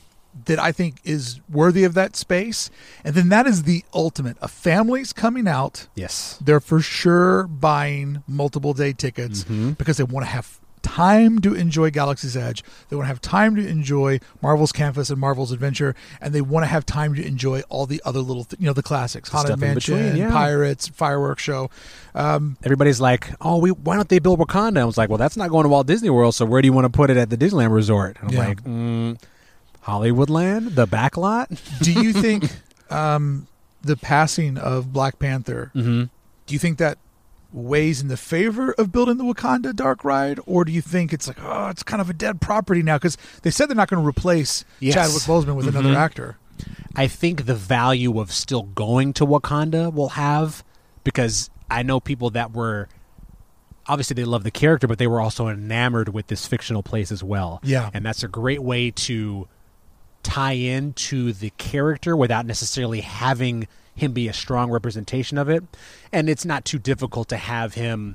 Speaker 1: that I think is worthy of that space. And then that is the ultimate. A family's coming out,
Speaker 3: Yes.
Speaker 1: they're for sure buying multiple day tickets
Speaker 3: Mm-hmm.
Speaker 1: because they want to have time to enjoy Galaxy's Edge. They want to have time to enjoy Marvel's Campus and Marvel's Adventure, and they want to have time to enjoy all the other little, th- you know, the classics, Haunted Mansion,
Speaker 3: between, yeah.
Speaker 1: Pirates, Fireworks Show.
Speaker 3: Everybody's like, "Oh, we why don't they build Wakanda?" I was like, "Well, that's not going to Walt Disney World. So where do you want to put it at the Disneyland Resort?" And I'm
Speaker 1: Yeah.
Speaker 3: like, mm, "Hollywoodland, the back lot." [LAUGHS]
Speaker 1: Do you think um, the passing of Black Panther?
Speaker 3: mm-hmm.
Speaker 1: Do you think that weighs in the favor of building the Wakanda Dark Ride, or do you think it's like, oh, it's kind of a dead property now? Because they said they're not going to replace
Speaker 3: Yes.
Speaker 1: Chadwick Boseman with another
Speaker 3: Mhm.
Speaker 1: actor.
Speaker 3: I think the value of still going to Wakanda will have because I know people that were obviously they love the character, but they were also enamored with this fictional place as well.
Speaker 1: Yeah.
Speaker 3: and that's a great way to tie in to the character without necessarily having him be a strong representation of it. And it's not too difficult to have him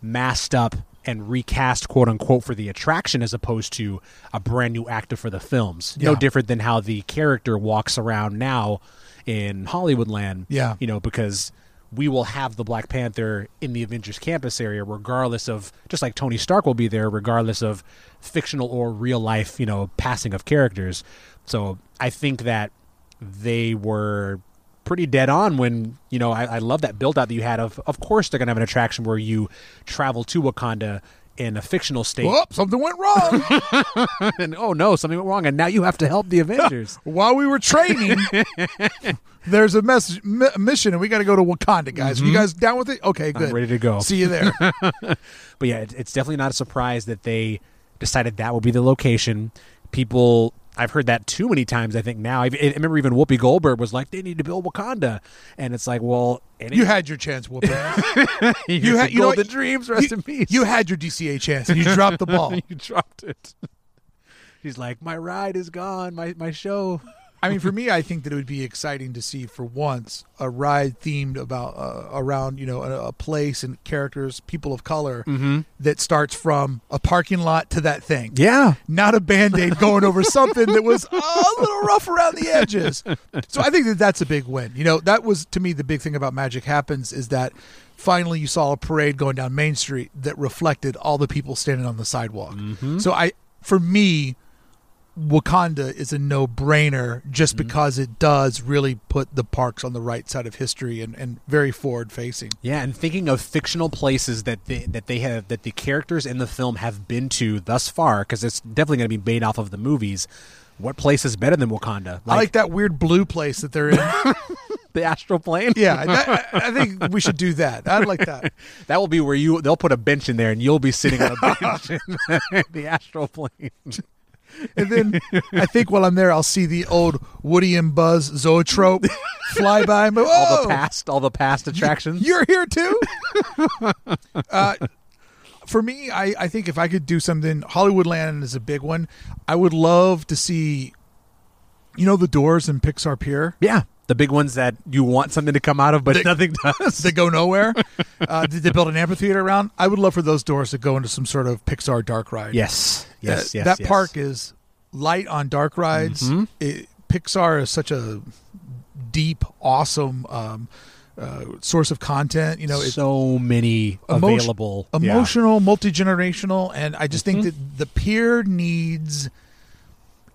Speaker 3: masked up and recast quote unquote for the attraction as opposed to a brand new actor for the films. No different than how the character walks around now in Hollywoodland.
Speaker 1: Yeah.
Speaker 3: You know, because we will have the Black Panther in the Avengers campus area regardless of just like Tony Stark will be there regardless of fictional or real life, you know, passing of characters. So I think that they were pretty dead on when you know I, I love that build out that you had of of course they're gonna have an attraction where you travel to Wakanda in a fictional state
Speaker 1: Whoop, something went wrong. [LAUGHS]
Speaker 3: and oh no something went wrong and now you have to help the Avengers [LAUGHS]
Speaker 1: While we were training, [LAUGHS] there's a message, mi- mission, and we got to go to Wakanda, guys. Are you guys down with it? Okay, good.
Speaker 3: Mm-hmm. I'm ready to go
Speaker 1: See you there.
Speaker 3: but yeah it, it's definitely not a surprise that they decided that would be the location people I've heard that too many times I think now I, I remember even Whoopi Goldberg was like they need to build Wakanda and it's like well
Speaker 1: you had your chance, Whoopi. [LAUGHS]
Speaker 3: you
Speaker 1: had- you know
Speaker 3: golden dreams rest
Speaker 1: you,
Speaker 3: in peace
Speaker 1: you had your DCA chance, and you dropped the [LAUGHS] ball.
Speaker 3: you dropped it. She's like, my ride is gone. My my show.
Speaker 1: I mean, for me, I think that it would be exciting to see for once a ride themed about uh, around you know a, a place and characters, people of color that starts from a parking lot to that thing.
Speaker 3: Yeah.
Speaker 1: Not a band aid [LAUGHS] going over something that was a little rough around the edges. So I think that that's a big win. You know, that was to me the big thing about Magic Happens is that finally you saw a parade going down Main Street that reflected all the people standing on the sidewalk. So I, for me, Wakanda is a no brainer just mm-hmm. because it does really put the parks on the right side of history and, and very forward facing.
Speaker 3: Yeah, and thinking of fictional places that they, that they have that the characters in the film have been to thus far, because it's definitely going to be made off of the movies. What place is better than Wakanda?
Speaker 1: I like that weird blue place that they're in. [LAUGHS]
Speaker 3: the astral plane.
Speaker 1: yeah, that, I I think we should do that. I'd like that. [LAUGHS]
Speaker 3: that will be where you they'll put a bench in there, and you'll be sitting on a bench [LAUGHS] in the astral plane.
Speaker 1: And then I think while I'm there, I'll see the old Woody and Buzz zoetrope fly by. But,
Speaker 3: All the past, all the past attractions.
Speaker 1: You're here too. [LAUGHS] uh, for me, I, I think if I could do something, Hollywoodland is a big one. I would love to see, you know, the Doors and Pixar Pier.
Speaker 3: yeah, the big ones that you want something to come out of, but
Speaker 1: They-
Speaker 3: nothing does.
Speaker 1: They go nowhere. [LAUGHS] uh, did they build an amphitheater around? I would love for those doors to go into some sort of Pixar dark ride.
Speaker 3: yes, yes,
Speaker 1: that,
Speaker 3: yes.
Speaker 1: that
Speaker 3: yes.
Speaker 1: park is light on dark rides.
Speaker 3: Mhm.
Speaker 1: It, Pixar is such a deep, awesome um, uh, source of content. You know, it's
Speaker 3: so many
Speaker 1: Emotion-
Speaker 3: available. Yeah.
Speaker 1: emotional, multi generational, and I just think
Speaker 3: Mhm.
Speaker 1: that the pier needs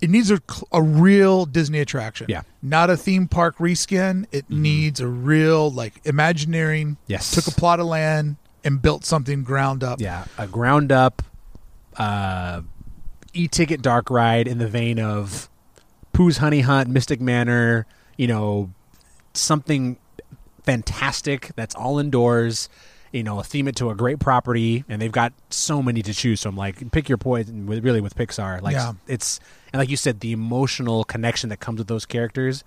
Speaker 1: it needs a, a real Disney attraction.
Speaker 3: Yeah.
Speaker 1: not a theme park reskin. It
Speaker 3: Mhm.
Speaker 1: needs a real like Imagineering
Speaker 3: Yes,
Speaker 1: took a plot of land and built something ground up.
Speaker 3: yeah, a ground up uh, e-ticket dark ride in the vein of Pooh's Honey Hunt, Mystic Manor. You know, something fantastic that's all indoors. You know, theme it to a great property, and they've got so many to choose from. Like, pick your poison. With really with Pixar, like
Speaker 1: Yeah.
Speaker 3: it's and like you said, the emotional connection that comes with those characters.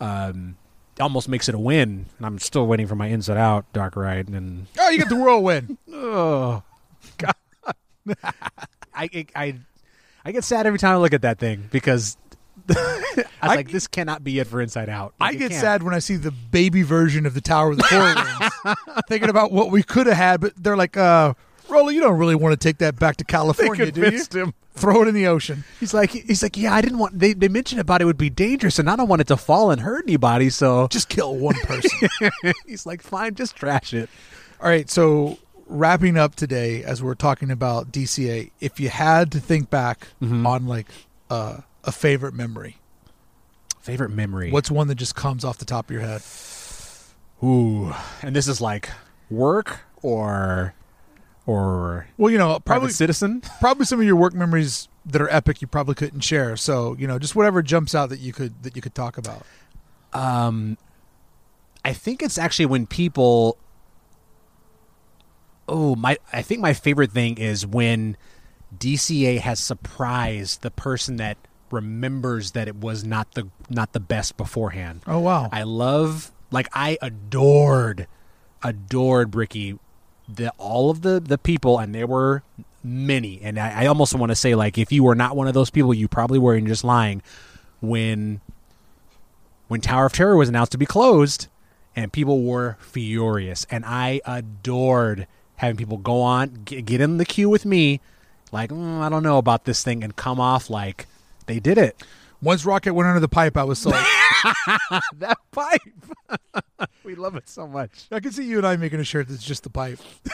Speaker 3: Um, almost makes it a win, and I'm still waiting for my Inside Out dark ride. And
Speaker 1: Oh, you get the whirlwind. [LAUGHS]
Speaker 3: Oh God! [LAUGHS] I, I I get sad every time I look at that thing because [LAUGHS] I was
Speaker 1: I-
Speaker 3: like, this cannot be it for Inside Out.
Speaker 1: I
Speaker 3: Like, it
Speaker 1: get sad when I see the baby version of the Tower with the Four Winds, thinking about what we could have had, but they're like, uh, Rolly, you don't really want to take that back to
Speaker 3: They
Speaker 1: California, do you?
Speaker 3: convinced him.
Speaker 1: Throw it in the ocean.
Speaker 3: He's like, he's like, yeah, I didn't want. They they mentioned about it would be dangerous, and I don't want it to fall and hurt anybody. So
Speaker 1: Just kill one person. [LAUGHS]
Speaker 3: he's like, fine, just trash it.
Speaker 1: All right, so wrapping up today as we're talking about DCA, if you had to think back
Speaker 3: Mhm.
Speaker 1: on like uh, a favorite memory,
Speaker 3: Favorite memory?
Speaker 1: what's one that just comes off the top of your head?
Speaker 3: ooh? And this is like work or or
Speaker 1: Well, you know,
Speaker 3: private
Speaker 1: probably
Speaker 3: citizen. [LAUGHS]
Speaker 1: probably some of your work memories that are epic you probably couldn't share. So, you know, just whatever jumps out that you could that you could talk about.
Speaker 3: Um, I think it's actually when people. Oh my! I think my favorite thing is when DCA has surprised the person that remembers that it was not the not the best beforehand.
Speaker 1: Oh wow.
Speaker 3: I love like I adored adored Bricky the all of the the people and there were many. And I, I almost want to say like if you were not one of those people you probably were and just lying. When when Tower of Terror was announced to be closed and people were furious. And I adored having people go on get, in the queue with me like "Mm, I don't know about this thing and come off like they did it.
Speaker 1: Once Rocket went under the pipe, I was sold. [LAUGHS]
Speaker 3: that pipe [LAUGHS] we love it so much
Speaker 1: I can see you and I making a shirt that's just the pipe. [LAUGHS]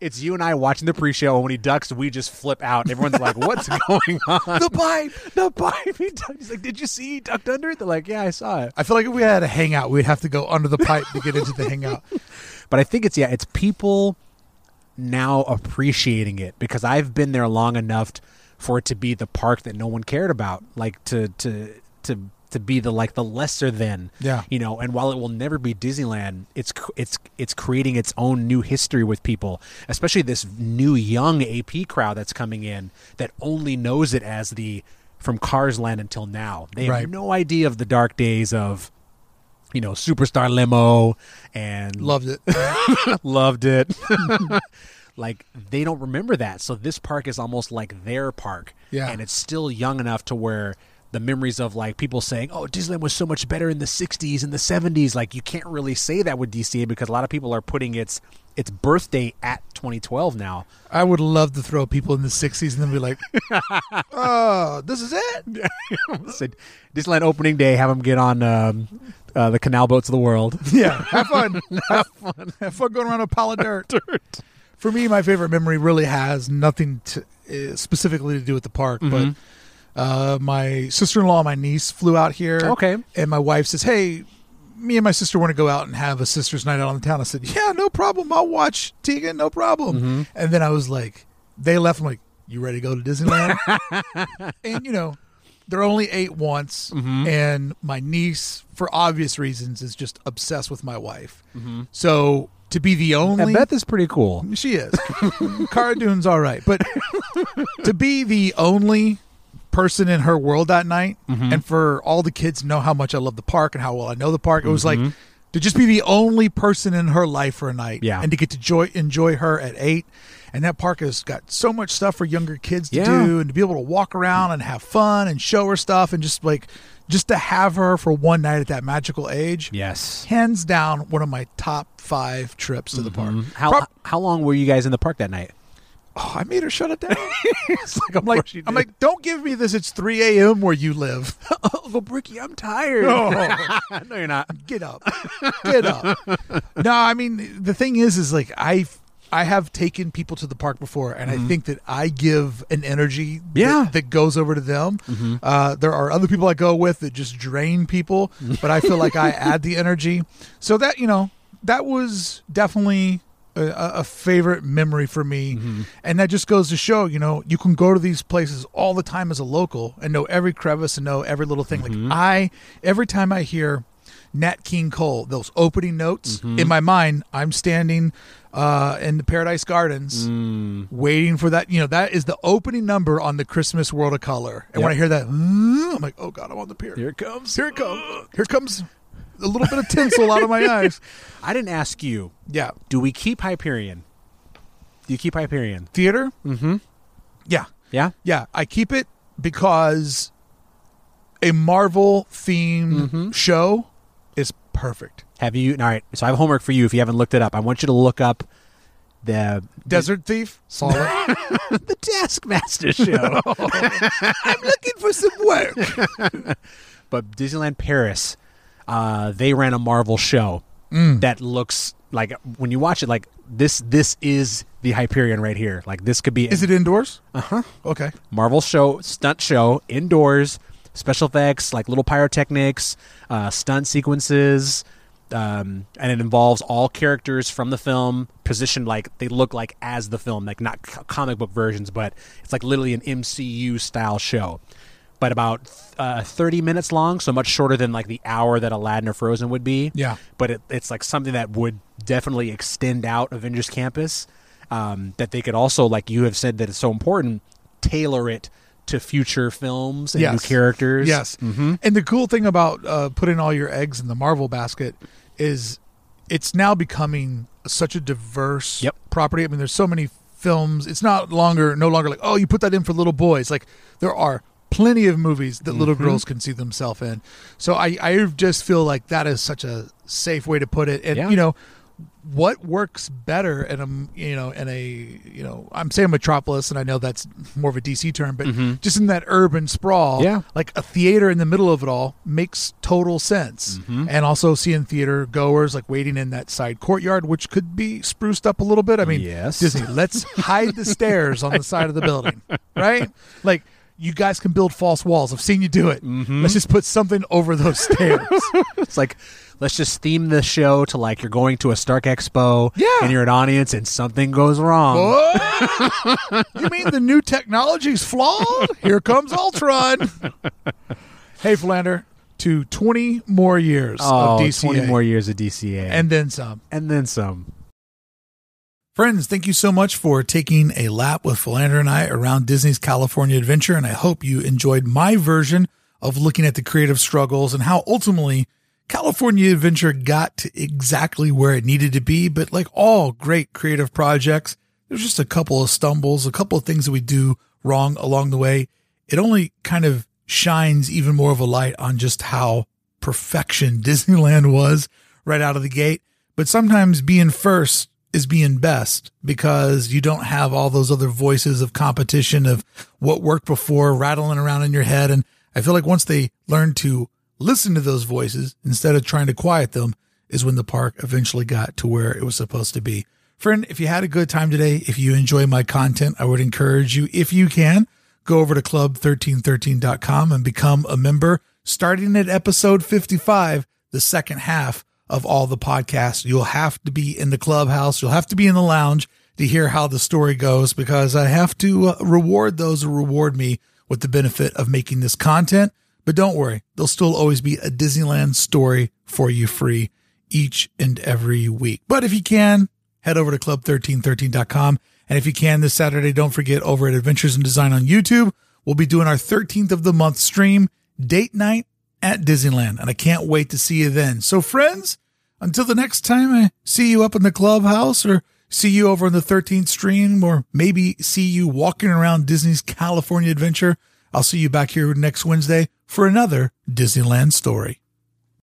Speaker 3: It's you and I watching the pre-show, and when he ducks, we just flip out. Everyone's like, "What's going on?"
Speaker 1: the pipe.
Speaker 3: the pipe. He ducked. He's like, "Did you see he ducked under it?" They're like, "Yeah, I saw it."
Speaker 1: I feel like if we had a hangout, we'd have to go under the pipe to get into the hangout.
Speaker 3: But I think it's yeah, it's people now appreciating it because I've been there long enough t- for it to be the park that no one cared about, like to to to to be the like the lesser than.
Speaker 1: Yeah.
Speaker 3: you know and while it will never be disneyland it's it's it's creating its own new history with people especially this new young ap crowd that's coming in that only knows it as the from cars land until now they have
Speaker 1: Right.
Speaker 3: no idea of the dark days of you know superstar limo and
Speaker 1: Loved it. [LAUGHS]
Speaker 3: loved it [LAUGHS] like they don't remember that so this park is almost like their park
Speaker 1: Yeah.
Speaker 3: and it's still young enough to where the memories of like people saying oh disneyland was so much better in the 60s and the 70s like you can't really say that with dca because a lot of people are putting its its birthday at 2012 now
Speaker 1: I would love to throw people in the 60s and then be like, [LAUGHS] oh, this is it? [LAUGHS]
Speaker 3: Said disneyland opening day have them get on um, uh, the canal boats of the world [LAUGHS]
Speaker 1: Yeah, have fun. have fun. Have fun going around a pile of dirt. For me, my favorite memory really has nothing to, uh, specifically to do with the park,
Speaker 3: Mhm.
Speaker 1: but uh, my sister in law my niece flew out here.
Speaker 3: okay
Speaker 1: And my wife says, hey, me and my sister want to go out and have a sister's night out on the town. I said, yeah, no problem. I'll watch Tegan, no problem.
Speaker 3: Mhm.
Speaker 1: And then I was like, they left. I'm like, you ready to go to Disneyland? [LAUGHS] and, you know, they're only eight once.
Speaker 3: Mhm.
Speaker 1: And my niece, for obvious reasons, is just obsessed with my wife.
Speaker 3: Mhm.
Speaker 1: So to be the only.
Speaker 3: and beth is pretty cool
Speaker 1: She is. Cara Dune's all right. But [LAUGHS] to be the only person in her world that night
Speaker 3: Mhm.
Speaker 1: and for all the kids to know how much I love the park and how well I know the park, it was like
Speaker 3: Mhm.
Speaker 1: to just be the only person in her life for a night.
Speaker 3: Yeah.
Speaker 1: And to get to joy, enjoy her at eight. And that park has got so much stuff for younger kids to
Speaker 3: Yeah.
Speaker 1: do and to be able to walk around and have fun and show her stuff and just like just to have her for one night at that magical age,
Speaker 3: Yes.
Speaker 1: hands down one of my top five trips to the park.
Speaker 3: How
Speaker 1: Prob-
Speaker 3: how long were you guys in the park that night?
Speaker 1: Oh, I made her shut it down. [LAUGHS]
Speaker 3: it's like,
Speaker 1: I'm like, I'm like, don't give me this. It's 3 a.m. where you live. [LAUGHS]
Speaker 3: Uncle Bricky, I'm tired.
Speaker 1: No. [LAUGHS]
Speaker 3: no, you're not.
Speaker 1: Get up, get up. no, I mean the thing is, is like I, I have taken people to the park before, and I think that I give an energy, that-
Speaker 3: Yeah.
Speaker 1: that, goes over to them. Uh, there are other people I go with that just drain people, but I feel like I add the energy. So that you know, that was definitely. A, a favorite memory for me, and that just goes to show, you know, you can go to these places all the time as a local and know every crevice and know every little thing. Like I, every time I hear Nat King Cole, those opening notes in my mind, I'm standing uh, in the Paradise Gardens, waiting for that. You know, that is the opening number on the Christmas World of Color. And when I hear that, "Mm," I'm like, oh god, I'm on the pier.
Speaker 3: Here it comes.
Speaker 1: Here it comes. Here it comes a little bit of tinsel out of my eyes. [LAUGHS]
Speaker 3: I didn't ask you.
Speaker 1: Yeah,
Speaker 3: Do we keep Hyperion? Do you keep Hyperion?
Speaker 1: theater. Mm-hmm. Yeah,
Speaker 3: Yeah.
Speaker 1: yeah. I keep it because a Marvel themed show is perfect.
Speaker 3: Have you? All right. So I have homework for you. If you haven't looked it up, I want you to look up the
Speaker 1: Desert Thief, solid. [LAUGHS]
Speaker 3: the Taskmaster show. [LAUGHS]
Speaker 1: I'm looking for some work.
Speaker 3: but Disneyland Paris, uh, they ran a Marvel show
Speaker 1: Mm.
Speaker 3: that looks like when you watch it, like this. This is the Hyperion right here. Like this could be
Speaker 1: Is it indoors?
Speaker 3: Uh huh.
Speaker 1: Okay.
Speaker 3: Marvel show, stunt show, indoors, special effects, like little pyrotechnics, uh, stunt sequences, um, and it involves all characters from the film positioned like they look like as the film, like not c- comic book versions, but it's like literally an MCU style show. But about uh, 30 minutes long, so much shorter than like the hour that Aladdin or Frozen would be
Speaker 1: Yeah.
Speaker 3: but it, it's like something that would definitely extend out Avengers Campus. Um, that they could also, like you have said, that it's so important, tailor it to future films and new characters.
Speaker 1: Yes.
Speaker 3: hmm
Speaker 1: And the cool thing about uh, putting all your eggs in the Marvel basket is it's now becoming such a diverse
Speaker 3: Yep.
Speaker 1: property. I mean, there's so many films. It's not longer, no longer like, oh, you put that in for little boys. Like there are plenty of movies that little mm-hmm. girls can see themselves in. So I, I just feel like that is such a safe way to put it. And
Speaker 3: Yeah.
Speaker 1: you know, what works better in a you know in a you know I'm saying metropolis and I know that's more of a DC term but mm-hmm. just in that urban sprawl
Speaker 3: Yeah.
Speaker 1: like a theater in the middle of it all makes total sense mm-hmm. and also seeing theater goers like waiting in that side courtyard which could be spruced up a little bit I mean
Speaker 3: Yes.
Speaker 1: Disney let's hide the [LAUGHS] stairs on the side of the building right like you guys can build false walls I've seen you do it mm-hmm. let's just put something over those stairs [LAUGHS]
Speaker 3: It's like, let's just theme the show to like you're going to a Stark Expo
Speaker 1: Yeah.
Speaker 3: and you're an audience and something goes wrong. [LAUGHS]
Speaker 1: You mean the new technology's flawed? Here comes Ultron. [LAUGHS] hey, Philander, to 20 more years
Speaker 3: Oh,
Speaker 1: of DCA.
Speaker 3: 20 more years of DCA.
Speaker 1: And then some.
Speaker 3: and then some.
Speaker 1: Friends, thank you so much for taking a lap with Philander and I around Disney's California Adventure. And I hope you enjoyed my version of looking at the creative struggles and how ultimately California Adventure got to exactly where it needed to be. But like all great creative projects, there's just a couple of stumbles, a couple of things that we do wrong along the way. It only kind of shines even more of a light on just how perfection [LAUGHS] Disneyland was right out of the gate. But sometimes being first is being best because you don't have all those other voices of competition of what worked before rattling around in your head. And I feel like once they learn to listen to those voices instead of trying to quiet them is when the park eventually got to where it was supposed to be. Friend, if you had a good time today, if you enjoy my content, I would encourage you, if you can, go over to club1313.com and become a member. Starting at episode 55, the second half of all the podcasts, you'll have to be in the clubhouse. You'll have to be in the lounge to hear how the story goes because I have to uh, reward those who reward me with the benefit of making this content. But don't worry, there'll still always be a Disneyland story for you free each and every week. But if you can, head over to club1313.com. And if you can this Saturday, don't forget over at Adventures in Design on YouTube, we'll be doing our 13th of the month stream, date night at Disneyland. And I can't wait to see you then. So friends, until the next time I see you up in the clubhouse or see you over on the 13th stream or maybe see you walking around Disney's California Adventure, I'll see you back here next Wednesday for another Disneyland story.